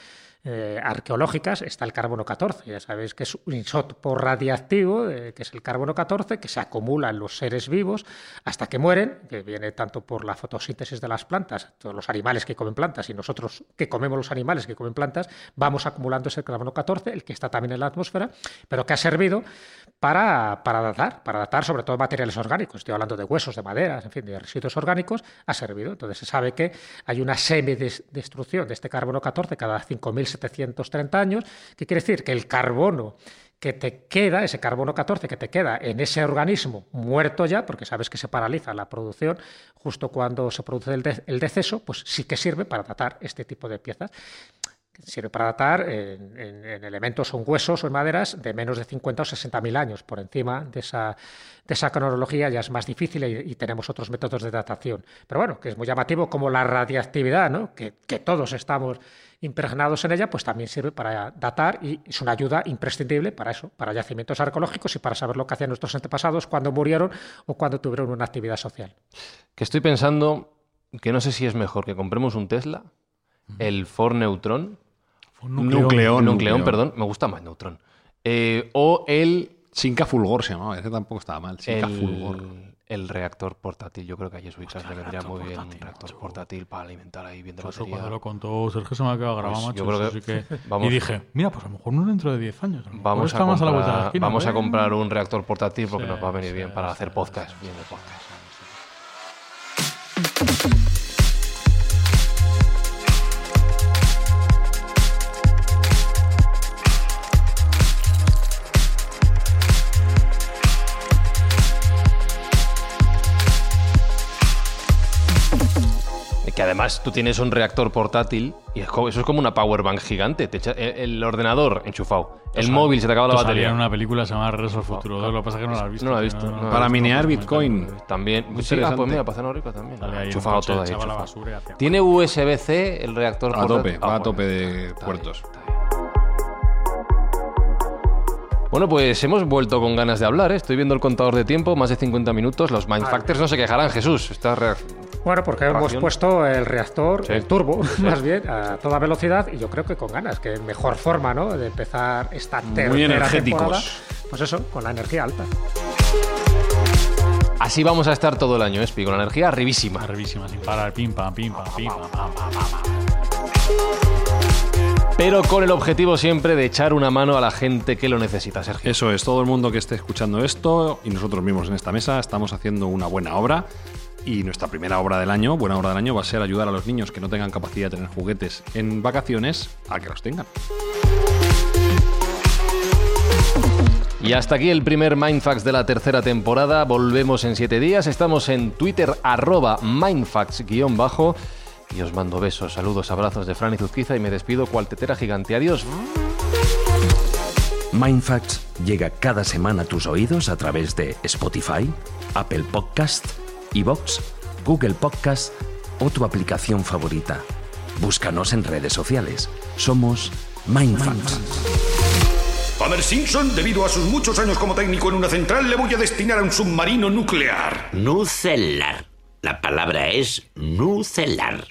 eh, arqueológicas está el carbono 14. Ya sabéis que es un isótopo radiactivo, eh, que es el carbono 14, que se acumula en los seres vivos hasta que mueren, que viene tanto por la fotosíntesis de las plantas, todos los animales que comen plantas y nosotros que comemos los animales que comen plantas, vamos acumulando ese carbono 14, el que está también en la atmósfera, pero que ha servido para, para para datar sobre todo materiales orgánicos. Estoy hablando de huesos, de maderas, en fin, de residuos orgánicos, ha servido. Entonces se sabe que hay una semidestrucción de este carbono 14 cada 5.730 años, que quiere decir que el carbono que te queda, ese carbono 14 que te queda en ese organismo muerto ya, porque sabes que se paraliza la producción justo cuando se produce el, el deceso, pues sí que sirve para datar este tipo de piezas sirve para datar en, elementos o en huesos o en maderas de menos de 50 o 60 mil años. Por encima de esa, de esa cronología ya es más difícil y, tenemos otros métodos de datación. Pero bueno, que es muy llamativo como la radiactividad, ¿no? que, que todos estamos impregnados en ella, pues también sirve para datar y es una ayuda imprescindible para eso, para yacimientos arqueológicos y para saber lo que hacían nuestros antepasados cuando murieron o cuando tuvieron una actividad social. Que estoy pensando que no sé si es mejor que compremos un Tesla, el Ford Neutron, Nucleón. Nucleón, perdón. Me gusta más Neutron. Eh, o el... Sinca Fulgor se llamaba, ese tampoco estaba mal. Sinca el, Fulgor. El reactor portátil. Yo creo que a Jesuitas le vendría muy bien un reactor portátil para alimentar ahí bien de Pues batería. cuando lo contó Sergio se me ha quedado grabado, Pues yo macho. creo eso que- sí que- vamos- y dije, mira, pues a lo mejor no dentro de 10 años. a lo mejor Vamos, a está más a la vuelta de la comprar, esquina, vamos a ¿eh? comprar un reactor portátil porque Sí, nos va a venir sí, bien para sí, hacer sí, podcast. sí, Bien de podcast. Además tú tienes un reactor portátil y es eso es como una power bank gigante. Te echa- el, el ordenador enchufado, el móvil se te acaba la batería. en una película que se llama al Futuro. Lo que pasa es que no la has visto. No la he visto, no he Para minear Bitcoin. También. Sí, ah, pues mira, para rico también. Un enchufado todo ahí, ¿Tiene USB-C el reactor A tope, portátil? va a bueno, tope de está puertos. está bien. Bueno, pues hemos vuelto con ganas de hablar. ¿eh? Estoy viendo el contador de tiempo, más de 50 minutos. Los Mindfactors no se quejarán, Jesús. Está re- Bueno, porque hemos puesto el reactor, Sí. el turbo, más bien, a toda velocidad y yo creo que con ganas, que es mejor forma, ¿no? De empezar esta Muy tercera energéticos. temporada. Pues eso, con la energía alta. Así vamos a estar todo el año, Espi, con la energía arribísima. Arribísima, sin parar. Pim, pam, pim, pam, pim, pam, pam, pam, pam. Pero con el objetivo siempre de echar una mano a la gente que lo necesita, Sergio. Eso es, todo el mundo que esté escuchando esto y nosotros mismos en esta mesa estamos haciendo una buena obra. Y nuestra primera obra del año, buena obra del año, va a ser ayudar a los niños que no tengan capacidad de tener juguetes en vacaciones a que los tengan. Y hasta aquí el primer Mindfax de la tercera temporada. Volvemos en siete días. Estamos en Twitter, arroba Mindfax-bajo. Y os mando besos, saludos, abrazos de Fran y Zuzquiza y me despido cual tetera gigante. Adiós. Mindfacts llega cada semana a tus oídos a través de Spotify, Apple Podcast, Evox, Google Podcast o tu aplicación favorita. Búscanos en redes sociales. Somos Mindfacts. Homer Simpson, debido a sus muchos años como técnico en una central, le voy a destinar a un submarino nuclear. Nucelar. La palabra es nucelar.